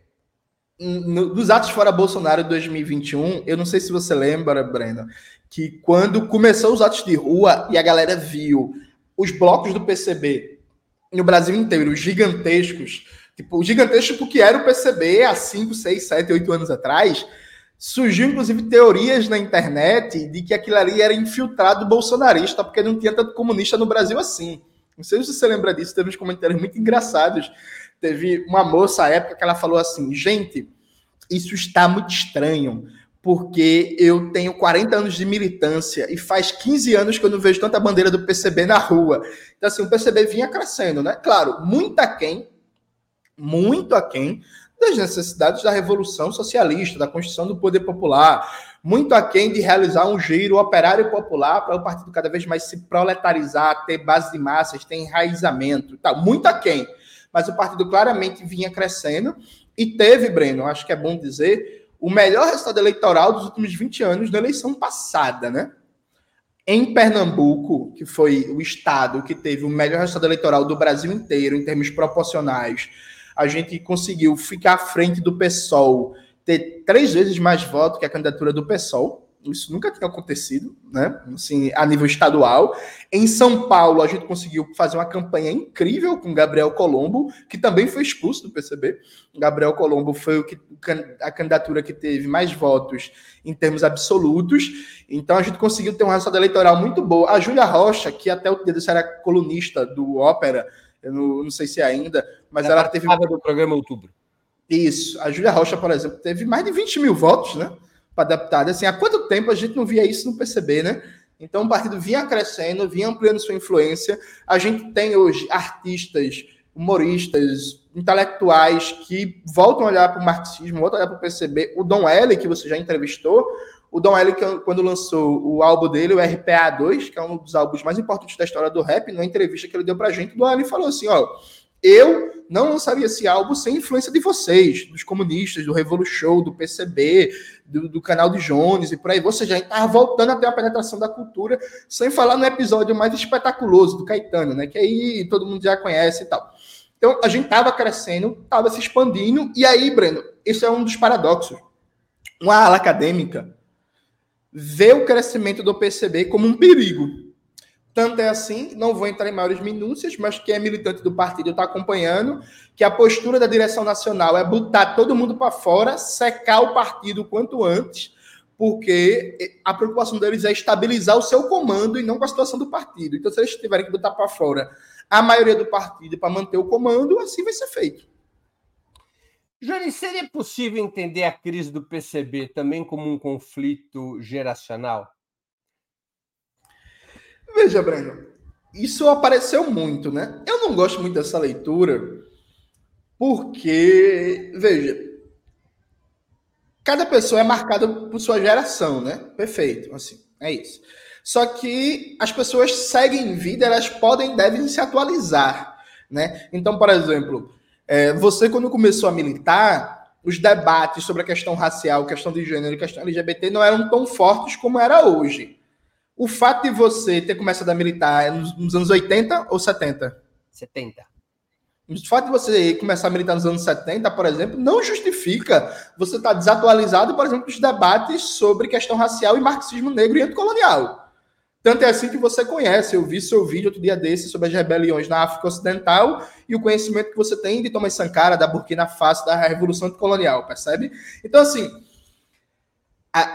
Speaker 2: no, dos atos fora Bolsonaro de 2021, eu não sei se você lembra, Breno, que quando começou os atos de rua e a galera viu os blocos do PCB no Brasil inteiro, gigantescos, tipo, gigantesco que era o PCB há 5, 6, 7, 8 anos atrás, surgiu inclusive teorias na internet de que aquilo ali era infiltrado bolsonarista, porque não tinha tanto comunista no Brasil assim. Não sei se você lembra disso, teve uns comentários muito engraçados Teve uma moça à época que ela falou assim: gente, isso está muito estranho, porque eu tenho 40 anos de militância e faz 15 anos que eu não vejo tanta bandeira do PCB na rua. Então, assim, o PCB vinha crescendo, né? Claro, muito aquém, muito aquém das necessidades da revolução socialista, da construção do poder popular, muito aquém de realizar um giro operário popular para o partido cada vez mais se proletarizar, ter base de massas, ter enraizamento, tá, muito aquém mas o partido claramente vinha crescendo e teve, Breno, acho que é bom dizer, o melhor resultado eleitoral dos últimos 20 anos na eleição passada, né? Em Pernambuco, que foi o estado que teve o melhor resultado eleitoral do Brasil inteiro, em termos proporcionais, a gente conseguiu ficar à frente do PSOL, ter três vezes mais votos que a candidatura do PSOL, Isso nunca tinha acontecido, né? Assim, a nível estadual. Em São Paulo, a gente conseguiu fazer uma campanha incrível com Gabriel Colombo, que também foi expulso do PCB. Gabriel Colombo foi o que, a candidatura que teve mais votos em termos absolutos. Então a gente conseguiu ter um resultado eleitoral muito bom. A Júlia Rocha, que até o dedo era colunista do Ópera, eu não, não sei se é ainda, mas ela, ela teve.
Speaker 1: do programa Outubro.
Speaker 2: Isso. A Júlia Rocha, por exemplo, teve mais de 20 mil votos, né? Para deputada. Assim, há quanto tempo a gente não via isso no PCB, né? Então o partido vinha crescendo, vinha ampliando sua influência. A gente tem hoje artistas, humoristas, intelectuais que voltam a olhar para o marxismo, voltam a olhar para o PCB. O Dom L, que você já entrevistou, o Dom L, quando lançou o álbum dele, o RPA 2, que é um dos álbuns mais importantes da história do rap, numa entrevista que ele deu para a gente, o Dom L falou assim: ó eu não lançaria esse álbum sem influência de vocês, dos comunistas, do Revolution, do PCB, do, do, canal de Jones e por aí. A gente estava voltando até a penetração da cultura, sem falar no episódio mais espetaculoso do Caetano, né? Que aí todo mundo já conhece e tal. Então, a gente estava crescendo, estava se expandindo, e aí, Breno, isso é um dos paradoxos. Uma ala acadêmica vê o crescimento do PCB como um perigo tanto é assim, não vou entrar em maiores minúcias, mas quem é militante do partido está acompanhando, que a postura da direção nacional é botar todo mundo para fora, secar o partido quanto antes, porque a preocupação deles é estabilizar o seu comando e não com a situação do partido. Então, se eles tiverem que botar para fora a maioria do partido para manter o comando, assim vai ser feito.
Speaker 1: Jane, seria possível entender a crise do PCB também como um conflito geracional?
Speaker 2: Veja, Breno, isso apareceu muito, né? Eu não gosto muito dessa leitura, porque, veja, cada pessoa é marcada por sua geração, né? Perfeito, assim, é isso. Só que as pessoas seguem vida, elas podem, devem se atualizar, né? Então, por exemplo, é, você quando começou a militar, os debates sobre a questão racial, questão de gênero, questão LGBT não eram tão fortes como era hoje. O fato de você ter começado a militar nos, nos anos 80 ou 70?
Speaker 1: 70.
Speaker 2: O fato de você começar a militar nos anos 70, por exemplo, não justifica você estar desatualizado, por exemplo, dos debates sobre questão racial e marxismo negro e anticolonial. Tanto é assim que você conhece. Eu vi seu vídeo outro dia desse sobre as rebeliões na África Ocidental e o conhecimento que você tem de Thomas Sankara, da Burkina Faso, da Revolução Anticolonial, percebe? Então, assim,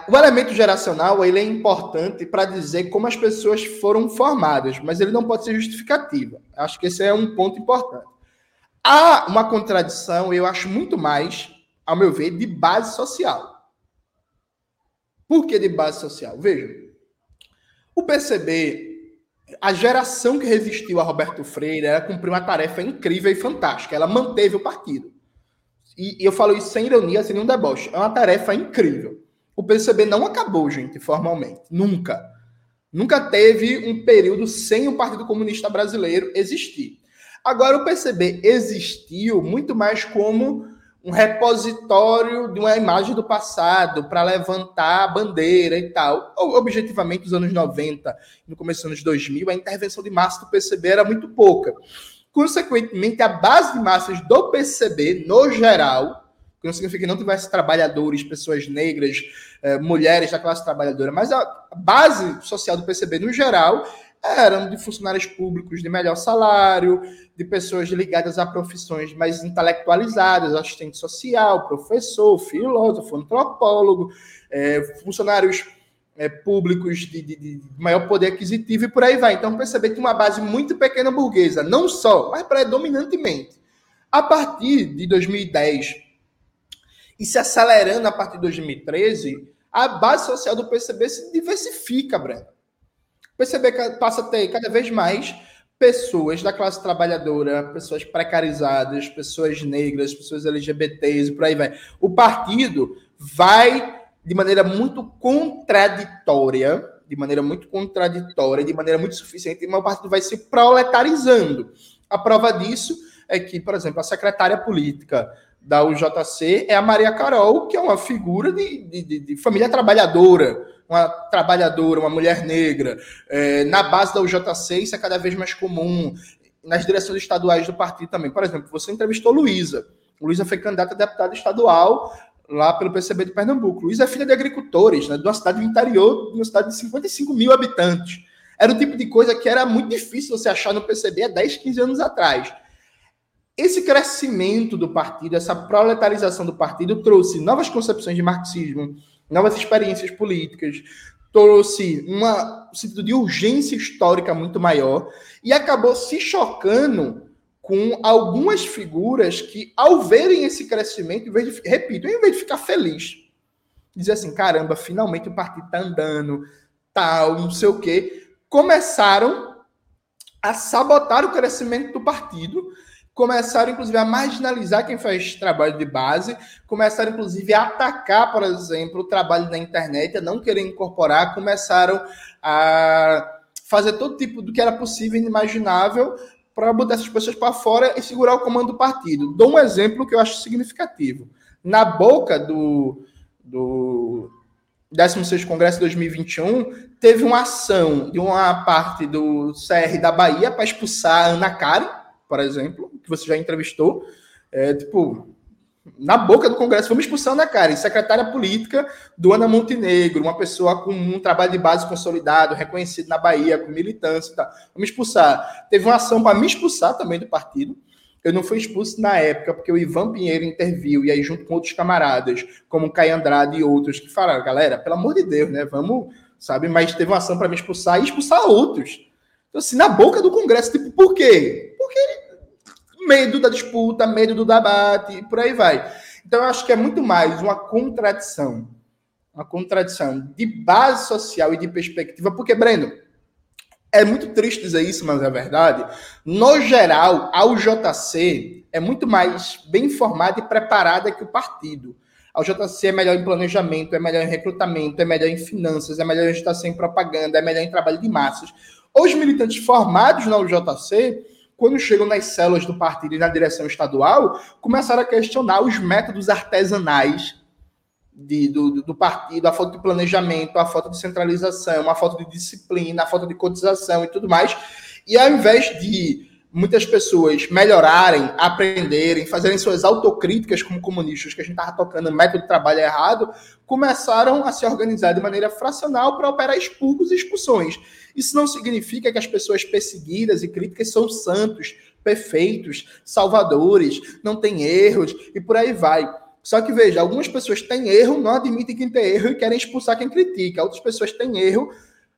Speaker 2: o elemento geracional ele é importante para dizer como as pessoas foram formadas, mas ele não pode ser justificativa. Acho que esse é um ponto importante. Há uma contradição, eu acho muito mais, ao meu ver, de base social. Por que de base social? Veja, o PCB, a geração que resistiu a Roberto Freire, ela cumpriu uma tarefa incrível e fantástica. Ela manteve o partido. E, e eu falo isso sem ironia, sem nenhum deboche. É uma tarefa incrível. O PCB não acabou, gente, formalmente. Nunca. Nunca teve um período sem o Partido Comunista Brasileiro existir. Agora, o PCB existiu muito mais como um repositório de uma imagem do passado para levantar a bandeira e tal. Objetivamente, nos anos 90, no começo dos anos 2000, a intervenção de massa do PCB era muito pouca. Consequentemente, a base de massas do PCB, no geral, que não significa que não tivesse trabalhadores, pessoas negras, eh, mulheres da classe trabalhadora, mas a base social do PCB, no geral, eram de funcionários públicos de melhor salário, de pessoas ligadas a profissões mais intelectualizadas, assistente social, professor, filósofo, antropólogo, eh, funcionários eh, públicos de, de, de, maior poder aquisitivo e por aí vai. Então, perceber que uma base muito pequena burguesa, não só, mas predominantemente. A partir de 2010, e se acelerando a partir de 2013, a base social do PCB se diversifica, Breno. O PCB passa a ter cada vez mais pessoas da classe trabalhadora, pessoas precarizadas, pessoas negras, pessoas LGBTs e por aí vai. O partido vai de maneira muito contraditória, de maneira muito contraditória, de maneira muito suficiente, mas o partido vai se proletarizando. A prova disso é que, por exemplo, a secretária política da UJC é a Maria Carol, que é uma figura de, de, de família trabalhadora, uma trabalhadora, uma mulher negra. É, na base da UJC, isso é cada vez mais comum. Nas direções estaduais do partido também. Por exemplo, você entrevistou Luísa. Luísa foi candidata a deputada estadual lá pelo PCB de Pernambuco. Luiz é filha de agricultores, né, de uma cidade do interior, de uma cidade de 55 mil habitantes. Era o tipo de coisa que era muito difícil você achar no PCB há 10, 15 anos atrás. Esse crescimento do partido, essa proletarização do partido, trouxe novas concepções de marxismo, novas experiências políticas, trouxe uma, um sentido de urgência histórica muito maior e acabou se chocando com algumas figuras que, ao verem esse crescimento, em vez de, repito, em vez de ficar feliz, dizer assim, caramba, finalmente o partido está andando, tal, não sei o quê, começaram a sabotar o crescimento do partido, começaram, inclusive, a marginalizar quem faz trabalho de base, começaram, inclusive, a atacar, por exemplo, o trabalho na internet, a não querer incorporar, começaram a fazer todo tipo do que era possível e inimaginável para botar essas pessoas para fora e segurar o comando do partido. Dou um exemplo que eu acho significativo. Na boca do, do 16 Congresso de 2021, teve uma ação de uma parte do CR da Bahia para expulsar a Ana Karen, por exemplo, que você já entrevistou. É, tipo, na boca do Congresso, vamos expulsar na cara, secretária política do Ana Montenegro, uma pessoa com um trabalho de base consolidado, reconhecido na Bahia, com militância e tal. Vamos expulsar. Teve uma ação para me expulsar também do partido. Eu não fui expulso na época, porque o Ivan Pinheiro interviu, e aí, junto com outros camaradas, como o Caio Andrade e outros, que falaram, galera, pelo amor de Deus, né? Vamos, sabe? Mas teve uma ação para me expulsar e expulsar outros. Então, assim, na boca do Congresso, tipo, por quê? Porque medo da disputa, medo do debate, e por aí vai. Então, eu acho que é muito mais uma contradição, uma contradição de base social e de perspectiva, porque, Breno, é muito triste dizer isso, mas é verdade. No geral, a UJC é muito mais bem informada e preparada que o partido. A UJC é melhor em planejamento, é melhor em recrutamento, é melhor em finanças, é melhor em agitação em propaganda, é melhor em trabalho de massas. Os militantes formados na UJC quando chegam nas células do partido e na direção estadual, começaram a questionar os métodos artesanais de, do, do, partido, a falta de planejamento, a falta de centralização, a falta de disciplina, a falta de cotização e tudo mais. E ao invés de muitas pessoas melhorarem, aprenderem, fazerem suas autocríticas como comunistas, que a gente estava tocando método de trabalho errado, começaram a se organizar de maneira fracional para operar expulsos e expulsões. Isso não significa que as pessoas perseguidas e críticas são santos, perfeitos, salvadores, não têm erros e por aí vai. Só que veja, algumas pessoas têm erro, não admitem que tem erro e querem expulsar quem critica. Outras pessoas têm erro,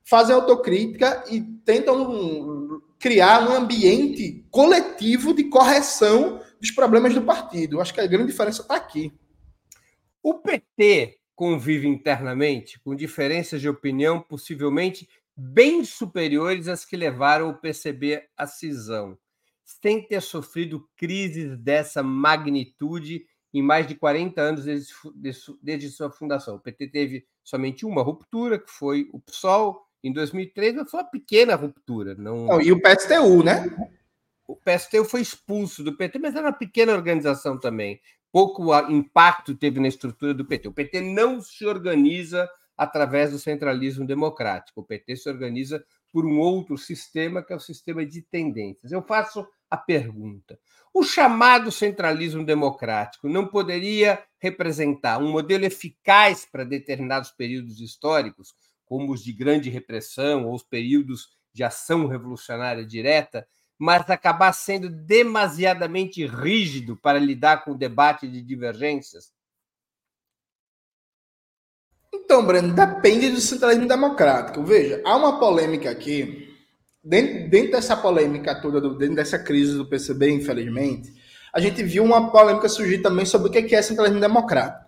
Speaker 2: fazem autocrítica e tentam criar um ambiente coletivo de correção dos problemas do partido. Acho que a grande diferença está aqui.
Speaker 1: O PT convive internamente com diferenças de opinião possivelmente bem superiores às que levaram o PCB à cisão, sem ter sofrido crises dessa magnitude em mais de 40 anos desde, desde sua fundação. O PT teve somente uma ruptura, que foi o PSOL, em 2003, mas foi uma pequena ruptura. Não... não
Speaker 2: e o PSTU, né?
Speaker 1: O PSTU foi expulso do PT, mas era uma pequena organização também. Pouco impacto teve na estrutura do PT. O PT não se organiza através do centralismo democrático. O PT se organiza por um outro sistema, que é o sistema de tendências. Eu faço a pergunta: o chamado centralismo democrático não poderia representar um modelo eficaz para determinados períodos históricos, como os de grande repressão ou os períodos de ação revolucionária direta, mas acabar sendo demasiadamente rígido para lidar com o debate de divergências?
Speaker 2: Então, Breno, depende do centralismo democrático. Veja, há uma polêmica aqui, dentro, dentro dessa polêmica toda, dentro dessa crise do PCB, infelizmente, a gente viu uma polêmica surgir também sobre o que é centralismo democrático.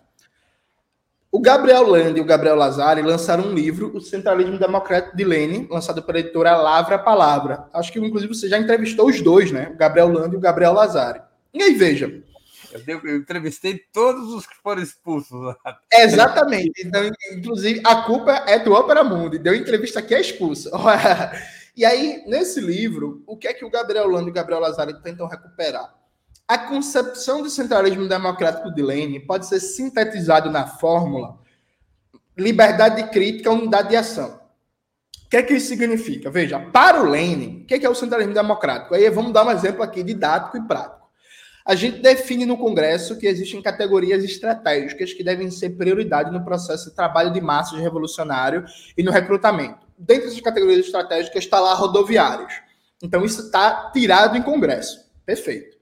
Speaker 2: O Gabriel Land e o Gabriel Lazari lançaram um livro, O Centralismo Democrático de Lenin, lançado pela editora Lavra Palavra. Acho que, inclusive, você já entrevistou os dois, né? O Gabriel Land e o Gabriel Lazari. E aí, veja,
Speaker 1: eu, entrevistei todos os que foram expulsos lá.
Speaker 2: Exatamente. Então, inclusive, a culpa é do Opera Mundi. Deu entrevista aqui é expulso. e aí, nesse livro, o que é que o Gabriel Lando e o Gabriel Lazaro tentam recuperar? A concepção do centralismo democrático de Lenin pode ser sintetizado na fórmula liberdade de crítica, unidade de ação. O que é que isso significa? Veja, para o Lenin, o que é, que é o centralismo democrático? Aí vamos dar um exemplo aqui didático e prático. A gente define no Congresso que existem categorias estratégicas que devem ser prioridade no processo de trabalho de massas revolucionário e no recrutamento. Dentre essas categorias estratégicas está lá rodoviários. Então, isso está tirado em Congresso. Perfeito.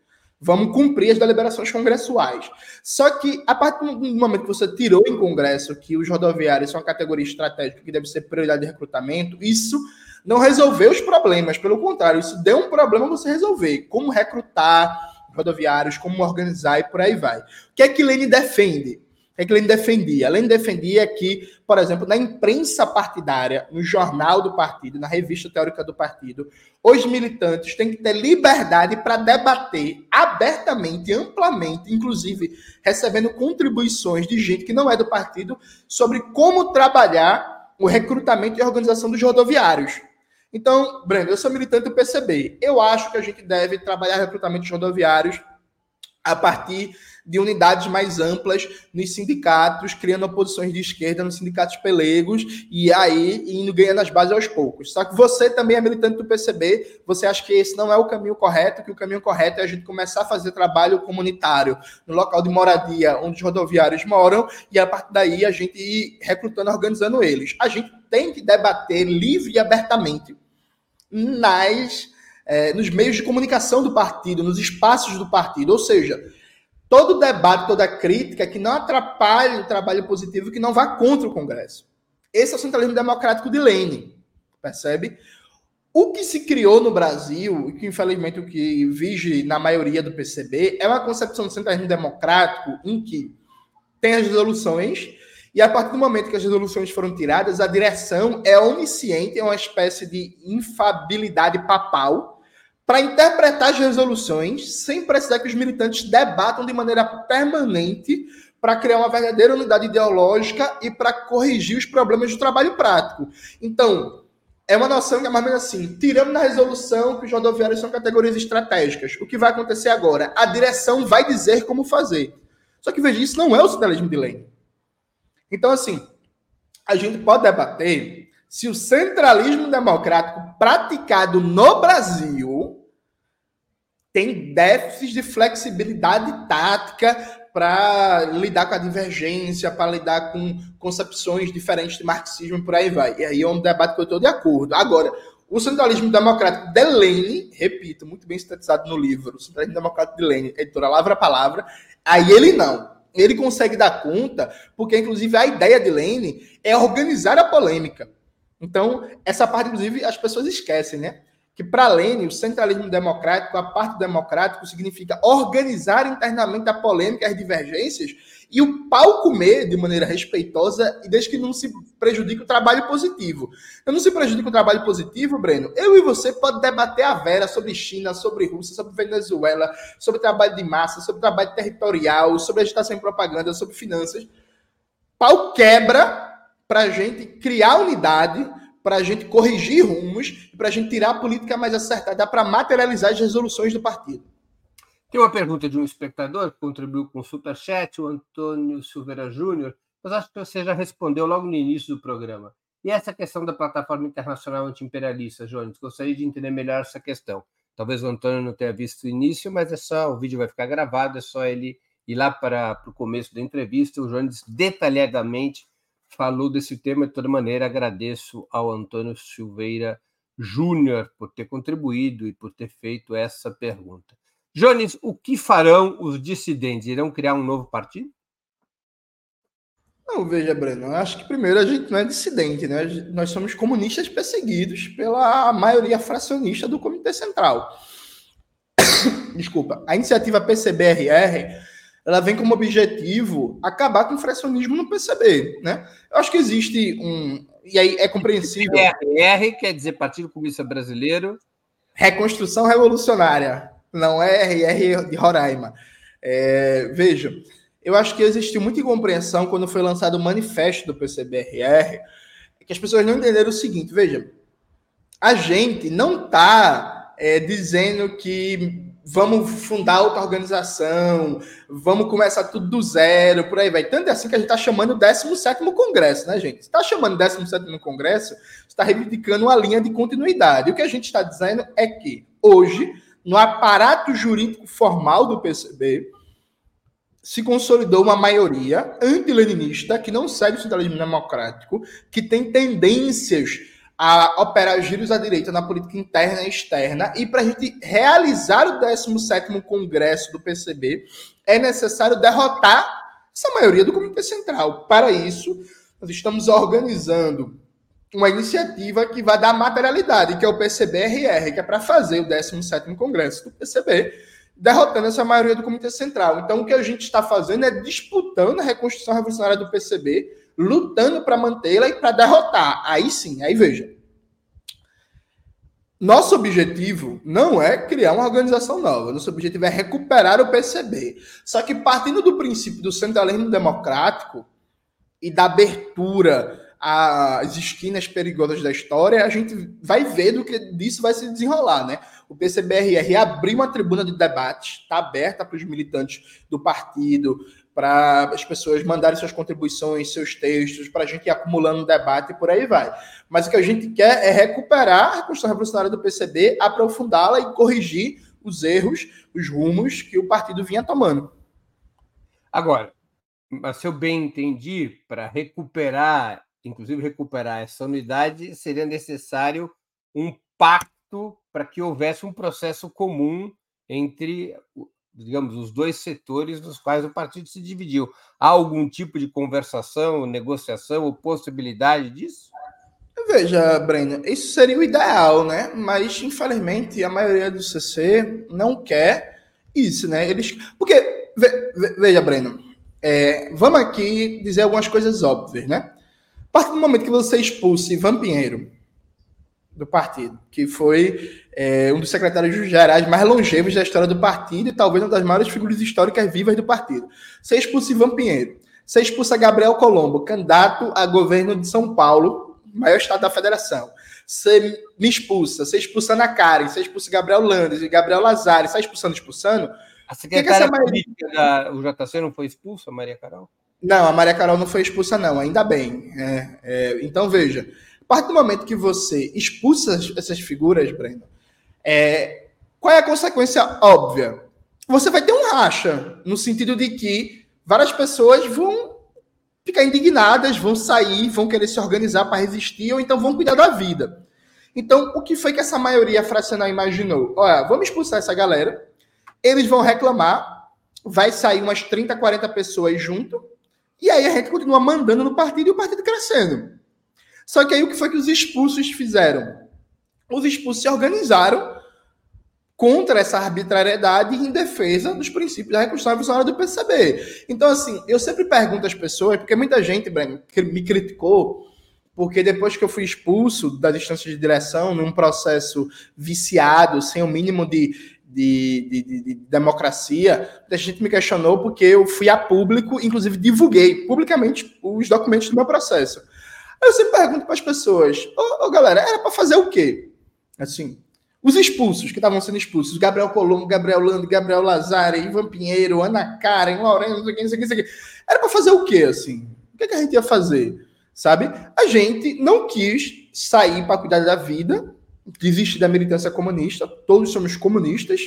Speaker 2: Vamos cumprir as deliberações congressuais. Só que, a partir do momento que você tirou em Congresso que os rodoviários são uma categoria estratégica que deve ser prioridade de recrutamento, isso não resolveu os problemas. Pelo contrário, isso deu um problema você resolver. Como recrutar rodoviários, como organizar e por aí vai. O que é que Lênin defende? É que Lênin defendia? Lênin defendia que, por exemplo, na imprensa partidária, no jornal do partido, na revista teórica do partido, os militantes têm que ter liberdade para debater abertamente, amplamente, inclusive recebendo contribuições de gente que não é do partido, sobre como trabalhar o recrutamento e organização dos rodoviários. Então, Breno, eu sou militante do PCB. Eu acho que a gente deve trabalhar recrutamento de rodoviários a partir de unidades mais amplas nos sindicatos, criando oposições de esquerda nos sindicatos pelegos e aí indo ganhando as bases aos poucos. Só que você também é militante do PCB, você acha que esse não é o caminho correto, que o caminho correto é a gente começar a fazer trabalho comunitário no local de moradia onde os rodoviários moram e a partir daí a gente ir recrutando, organizando eles. A gente tem que debater livre e abertamente nas, é, nos meios de comunicação do partido, nos espaços do partido. Ou seja, todo debate, toda crítica que não atrapalhe o trabalho positivo, que não vá contra o Congresso. Esse é o centralismo democrático de Lênin, percebe? O que se criou no Brasil, e que infelizmente o que vige na maioria do PCB, é uma concepção do centralismo democrático em que tem as resoluções e a partir do momento que as resoluções foram tiradas, a direção é onisciente, é uma espécie de infabilidade papal para interpretar as resoluções sem precisar que os militantes debatam de maneira permanente para criar uma verdadeira unidade ideológica e para corrigir os problemas do trabalho prático. Então, é uma noção que é mais ou menos assim: tiramos na resolução que os rodoviários são categorias estratégicas. O que vai acontecer agora? A direção vai dizer como fazer. Só que veja, isso não é o socialismo de lei. Então, assim, a gente pode debater se o centralismo democrático praticado no Brasil tem déficits de flexibilidade tática para lidar com a divergência, para lidar com concepções diferentes de marxismo e por aí vai. E aí é um debate que eu estou de acordo. Agora, o centralismo democrático de Lenin, repito, muito bem sintetizado no livro, o centralismo democrático de Lenin, editora Lavra a Palavra, aí ele não ele consegue dar conta, porque inclusive a ideia de Lane é organizar a polêmica. Então, essa parte, inclusive, as pessoas esquecem, né? Que para Lênin, o centralismo democrático, a parte democrático, significa organizar internamente a polêmica, as divergências, e o pau comer de maneira respeitosa e desde que não se prejudique o trabalho positivo. Eu não se prejudica o trabalho positivo, Breno. Eu e você pode debater a vera sobre China, sobre Rússia, sobre Venezuela, sobre trabalho de massa, sobre trabalho territorial, sobre agitação e propaganda, sobre finanças. Pau quebra para a gente criar unidade para a gente corrigir rumos para a gente tirar a política mais acertada para materializar as resoluções do partido.
Speaker 1: Tem uma pergunta de um espectador que contribuiu com o Superchat, o Antônio Silveira Júnior, mas acho que você já respondeu logo no início do programa. E essa questão da plataforma internacional antiimperialista, Jones, gostaria de entender melhor essa questão. Talvez o Antônio não tenha visto o início, mas é só, o vídeo vai ficar gravado, é só ele ir lá para, para o começo da entrevista. O Jones detalhadamente falou desse tema. De toda maneira, agradeço ao Antônio Silveira Júnior por ter contribuído e por ter feito essa pergunta. Jones, o que farão os dissidentes? Irão criar um novo partido?
Speaker 2: Não, veja, Breno, acho que primeiro a gente não é dissidente, né? Nós somos comunistas perseguidos pela maioria fracionista do Comitê Central. Desculpa. A iniciativa PCBRR ela vem como objetivo acabar com o fracionismo no PCB, né? Eu acho que existe um e aí é compreensível.
Speaker 1: PRR quer dizer Partido Comunista Brasileiro.
Speaker 2: Reconstrução Revolucionária, não é RR de Roraima. É, veja, eu acho que existiu muita incompreensão quando foi lançado o manifesto do PCBRR, que as pessoas não entenderam o seguinte: veja, a gente não está é, dizendo que vamos fundar outra organização, vamos começar tudo do zero, por aí vai. Tanto é assim que a gente está chamando o 17 Congresso, né, gente? está chamando o 17 Congresso, está reivindicando uma linha de continuidade. O que a gente está dizendo é que, hoje, no aparato jurídico formal do PCB, se consolidou uma maioria antileninista que não segue o centralismo democrático, que tem tendências a operar giros à direita na política interna e externa, e para a gente realizar o 17º Congresso do PCB, é necessário derrotar essa maioria do Comitê Central. Para isso, nós estamos organizando uma iniciativa que vai dar materialidade, que é o PCBRR, que é para fazer o 17º Congresso do PCB, derrotando essa maioria do Comitê Central. Então, o que a gente está fazendo é disputando a reconstrução revolucionária do PCB, lutando para mantê-la e para derrotar. Aí sim, aí veja. Nosso objetivo não é criar uma organização nova, nosso objetivo é recuperar o PCB. Só que partindo do princípio do centralismo democrático e da abertura as esquinas perigosas da história, a gente vai ver do que disso vai se desenrolar, né? O PCBRR abriu uma tribuna de debate, está aberta para os militantes do partido, para as pessoas mandarem suas contribuições, seus textos, para a gente ir acumulando debate e por aí vai. Mas o que a gente quer é recuperar a Constituição Revolucionária do PCB, aprofundá-la e corrigir os erros, os rumos que o partido vinha tomando.
Speaker 1: Agora, se eu bem entendi, para recuperar inclusive recuperar essa unidade, seria necessário um pacto para que houvesse um processo comum entre, digamos, os dois setores nos quais o partido se dividiu. Há algum tipo de conversação, negociação ou possibilidade disso?
Speaker 2: Veja, Breno, isso seria o ideal, né? Mas, infelizmente, a maioria do CC não quer isso, né? Eles. Porque, veja, Breno, é, vamos aqui dizer algumas coisas óbvias, né? A partir do momento que você expulsa Ivan Pinheiro do partido, que foi é, um dos secretários gerais mais longevos da história do partido e talvez uma das maiores figuras históricas vivas do partido. Você expulsa Ivan Pinheiro. Você expulsa Gabriel Colombo, candidato a governo de São Paulo, maior estado da federação. Você me expulsa. Você expulsa Ana Karen. Você expulsa Gabriel Landes e Gabriel Lazari. Você está expulsando, expulsando.
Speaker 1: A secretária que que política da UJC não foi expulsa, Maria Carol?
Speaker 2: Não, a Maria Carol não foi expulsa, não, ainda bem. É, é, então, veja, a partir do momento que você expulsa essas figuras, Breno, é, qual é a consequência óbvia? Você vai ter um racha, no sentido de que várias pessoas vão ficar indignadas, vão sair, vão querer se organizar para resistir, ou então vão cuidar da vida. Então, o que foi que essa maioria fracional imaginou? Olha, vamos expulsar essa galera, eles vão reclamar, vai sair umas 30, 40 pessoas junto, e aí a gente continua mandando no partido e o partido crescendo. Só que aí o que foi que os expulsos fizeram? Os expulsos se organizaram contra essa arbitrariedade em defesa dos princípios da reconstrução revolucionária do PCB. Então, assim, eu sempre pergunto às pessoas, porque muita gente, Breno, me criticou, porque depois que eu fui expulso das instâncias de direção, num processo viciado, sem o mínimo de, de, de, de, democracia, a gente me questionou porque eu fui a público, inclusive divulguei publicamente os documentos do meu processo. Aí eu sempre pergunto para as pessoas, ô, galera, era para fazer o quê? Assim, os expulsos, que estavam sendo expulsos, Gabriel Colombo, Gabriel Lando, Gabriel Lazare, Ivan Pinheiro, Ana Karen, Lourenço, não sei o que, não sei o que, não sei o que. Era para fazer o quê, assim? O que, que a gente ia fazer? Sabe? A gente não quis sair para cuidar da vida, desistir da militância comunista, todos somos comunistas,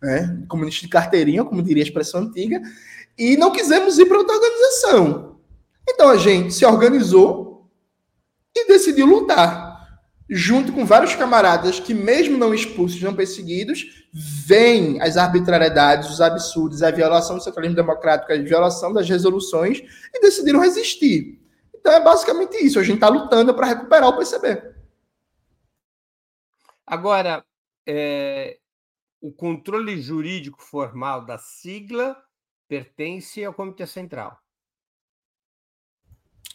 Speaker 2: né? comunistas de carteirinha, como diria a expressão antiga, e não quisemos ir para outra organização. Então a gente se organizou decidiu lutar. Junto com vários camaradas que, mesmo não expulsos, não perseguidos, veem as arbitrariedades, os absurdos, a violação do centralismo democrático, a violação das resoluções e decidiram resistir. Então é basicamente isso. A gente está lutando para recuperar o PCB.
Speaker 1: Agora, é, o controle jurídico formal da sigla pertence ao Comitê Central.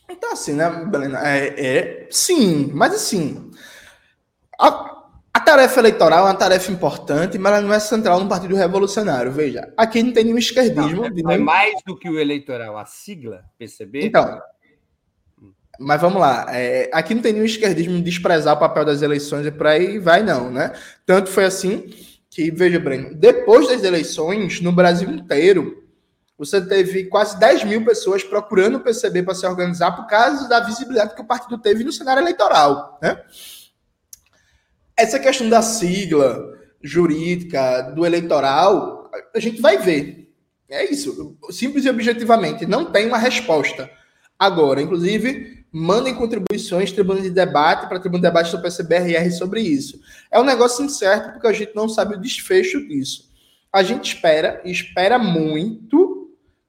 Speaker 2: Então, assim, né, Belena? É, é, sim, mas assim. A, a, tarefa eleitoral é uma tarefa importante, mas ela não é central no Partido Revolucionário. Veja, aqui não tem nenhum esquerdismo.
Speaker 1: Não, é, é mais do que o eleitoral, a sigla, PCB.
Speaker 2: Então, mas vamos lá, é, aqui não tem nenhum esquerdismo desprezar o papel das eleições e por aí vai, não, né? Tanto foi assim que, veja, Breno, depois das eleições, no Brasil inteiro, você teve quase 10 mil pessoas procurando o PCB para se organizar por causa da visibilidade que o partido teve no cenário eleitoral, né? Essa questão da sigla, jurídica, do eleitoral, a gente vai ver. É isso, simples e objetivamente, não tem uma resposta. Agora, inclusive, mandem contribuições, tribuna de debate, para tribuna de debate do PCBRR sobre isso. É um negócio incerto, porque a gente não sabe o desfecho disso. A gente espera, espera muito,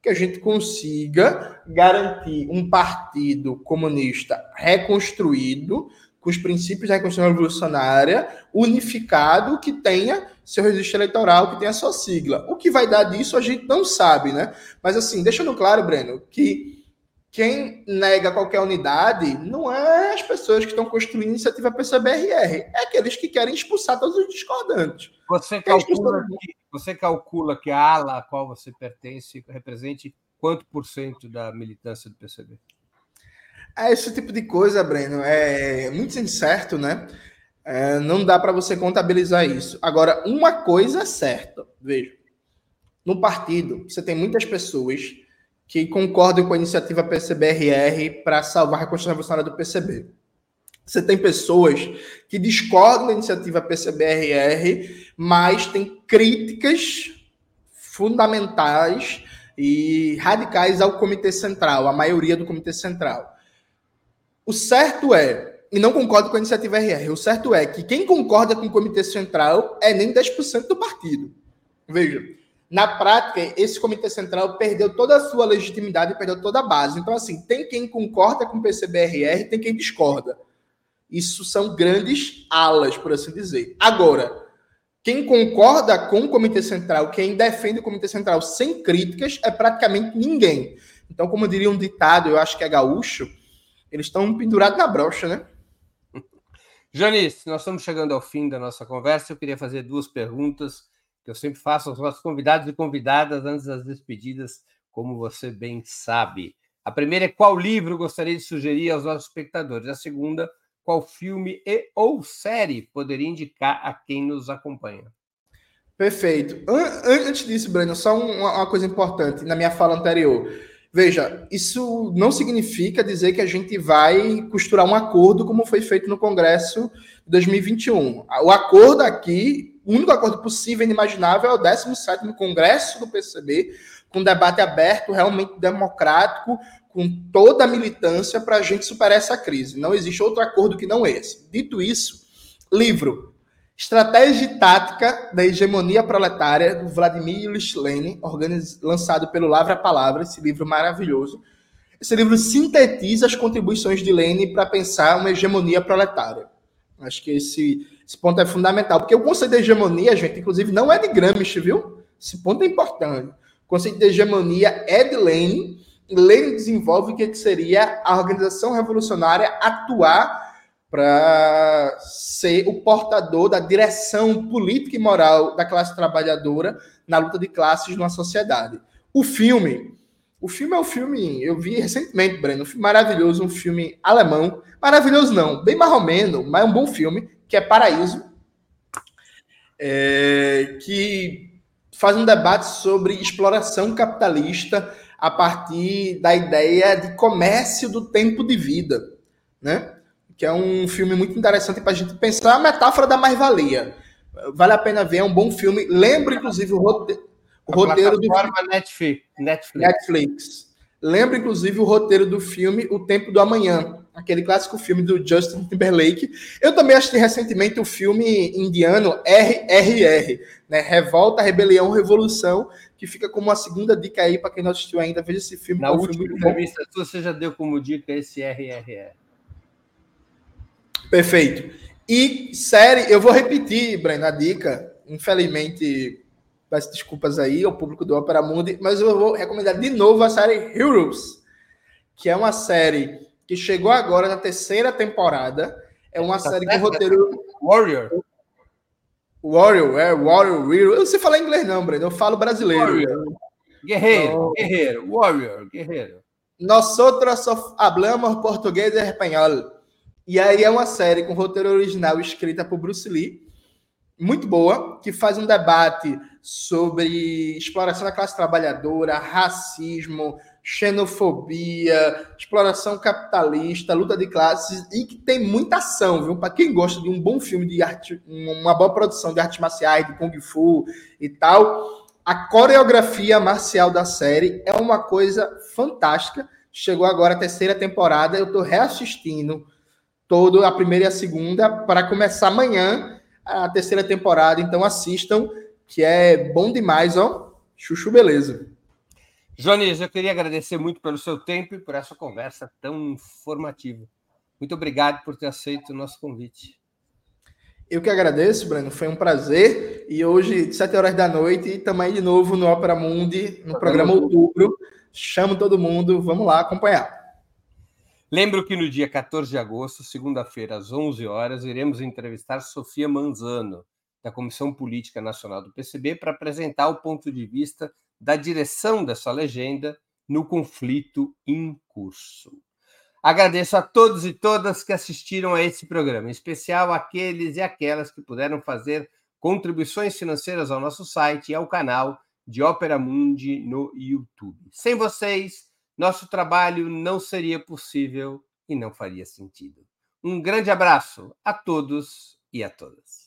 Speaker 2: que a gente consiga garantir um partido comunista reconstruído, com os princípios da Reconstrução Revolucionária, unificado, que tenha seu registro eleitoral, que tenha sua sigla. O que vai dar disso a gente não sabe, né? Mas assim, deixando claro, Breno, que quem nega qualquer unidade não é as pessoas que estão construindo a iniciativa PCBRR, é aqueles que querem expulsar todos os discordantes.
Speaker 1: Você calcula, que, você calcula que a ala a qual você pertence represente quanto por cento da militância do PCB?
Speaker 2: É esse tipo de coisa, Breno, é muito incerto, né? É, não dá para você contabilizar isso. Agora, uma coisa é certa, veja. No partido, você tem muitas pessoas que concordam com a iniciativa PCBRR para salvar a reconstrução revolucionária do PCB. Você tem pessoas que discordam da iniciativa PCBRR, mas têm críticas fundamentais e radicais ao Comitê Central, a maioria do Comitê Central. O certo é, e não concordo com a iniciativa RR, o certo é que quem concorda com o Comitê Central é nem 10% do partido. Veja, na prática, esse Comitê Central perdeu toda a sua legitimidade perdeu toda a base. Então, assim, tem quem concorda com o PCBRR, tem quem discorda. Isso são grandes alas, por assim dizer. Agora, quem concorda com o Comitê Central, quem defende o Comitê Central sem críticas, é praticamente ninguém. Então, como diria um ditado, eu acho que é gaúcho, eles estão pendurados na brocha, né?
Speaker 1: Janice, nós estamos chegando ao fim da nossa conversa. Eu queria fazer duas perguntas que eu sempre faço aos nossos convidados e convidadas antes das despedidas, como você bem sabe. A primeira é qual livro gostaria de sugerir aos nossos espectadores. A segunda, qual filme e ou série poderia indicar a quem nos acompanha.
Speaker 2: Perfeito. Antes disso, Breno, só uma coisa importante na minha fala anterior. Veja, isso não significa dizer que a gente vai costurar um acordo como foi feito no Congresso de 2021. O acordo aqui, o único acordo possível e inimaginável é o 17º Congresso do PCB, com debate aberto, realmente democrático, com toda a militância para a gente superar essa crise. Não existe outro acordo que não esse. Dito isso, livro Estratégia e Tática da Hegemonia Proletária, do Vladimir Ilyich Lenin, lançado pelo Lavra Palavra, esse livro maravilhoso. Esse livro sintetiza as contribuições de Lenin para pensar uma hegemonia proletária. Acho que esse, esse ponto é fundamental, porque o conceito de hegemonia, gente, inclusive, não é de Gramsci, viu? Esse ponto é importante. O conceito de hegemonia é de Lenin, Lenin desenvolve o que seria a organização revolucionária atuar para ser o portador da direção política e moral da classe trabalhadora na luta de classes numa sociedade. O filme, o filme é um filme, eu vi recentemente, Breno, um filme maravilhoso, um filme alemão, maravilhoso não, bem marromeno, mas é um bom filme, que é Paraíso, é, que faz um debate sobre exploração capitalista a partir da ideia de comércio do tempo de vida, né? que é um filme muito interessante para a gente pensar a metáfora da mais-valia. Vale a pena ver, é um bom filme. Lembra, inclusive, o, rote... o roteiro do
Speaker 1: Netflix. Netflix.
Speaker 2: Netflix. Lembra, inclusive, o roteiro do filme O Tempo do Amanhã, aquele clássico filme do Justin Timberlake. Eu também assisti recentemente o filme indiano RRR, né? Revolta, Rebelião, Revolução, que fica como uma segunda dica aí para quem não assistiu ainda. Veja esse filme.
Speaker 1: Na última filme entrevista bom. você já deu como dica esse RRR.
Speaker 2: Perfeito. E série, eu vou repetir, Breno, a dica. Infelizmente, peço desculpas aí ao público do Opera Mundi, mas eu vou recomendar de novo a série Heroes, que é uma série que chegou agora na terceira temporada. É uma tá série com roteiro.
Speaker 1: Warrior.
Speaker 2: Warrior, é Warrior. Eu não sei falar inglês, não, Breno. Eu falo brasileiro. Warrior.
Speaker 1: Guerreiro, então, guerreiro, warrior, guerreiro.
Speaker 2: Nós outros hablamos português e espanhol. E aí é uma série com roteiro original escrita por Bruce Lee, muito boa, que faz um debate sobre exploração da classe trabalhadora, racismo, xenofobia, exploração capitalista, luta de classes e que tem muita ação, viu? Para quem gosta de um bom filme de arte, uma boa produção de artes marciais, de kung fu e tal, a coreografia marcial da série é uma coisa fantástica. Chegou agora a terceira temporada, eu estou reassistindo todo a primeira e a segunda para começar amanhã a terceira temporada, então assistam, que é bom demais, ó. Chuchu beleza.
Speaker 1: Jones, eu queria agradecer muito pelo seu tempo e por essa conversa tão informativa. Muito obrigado por ter aceito o nosso convite.
Speaker 2: Eu que agradeço, Breno. Foi um prazer. E hoje, sete horas da noite, também de novo no Opera Mundi, no programa Outubro. Chamo todo mundo. Vamos lá acompanhar.
Speaker 1: Lembro que no dia 14 de agosto, segunda-feira, às 11 horas, iremos entrevistar Sofia Manzano, da Comissão Política Nacional do PCB, para apresentar o ponto de vista da direção dessa legenda no conflito em curso. Agradeço a todos e todas que assistiram a esse programa, em especial aqueles e aquelas que puderam fazer contribuições financeiras ao nosso site e ao canal de Ópera Mundi no YouTube. Sem vocês, nosso trabalho não seria possível e não faria sentido. Um grande abraço a todos e a todas.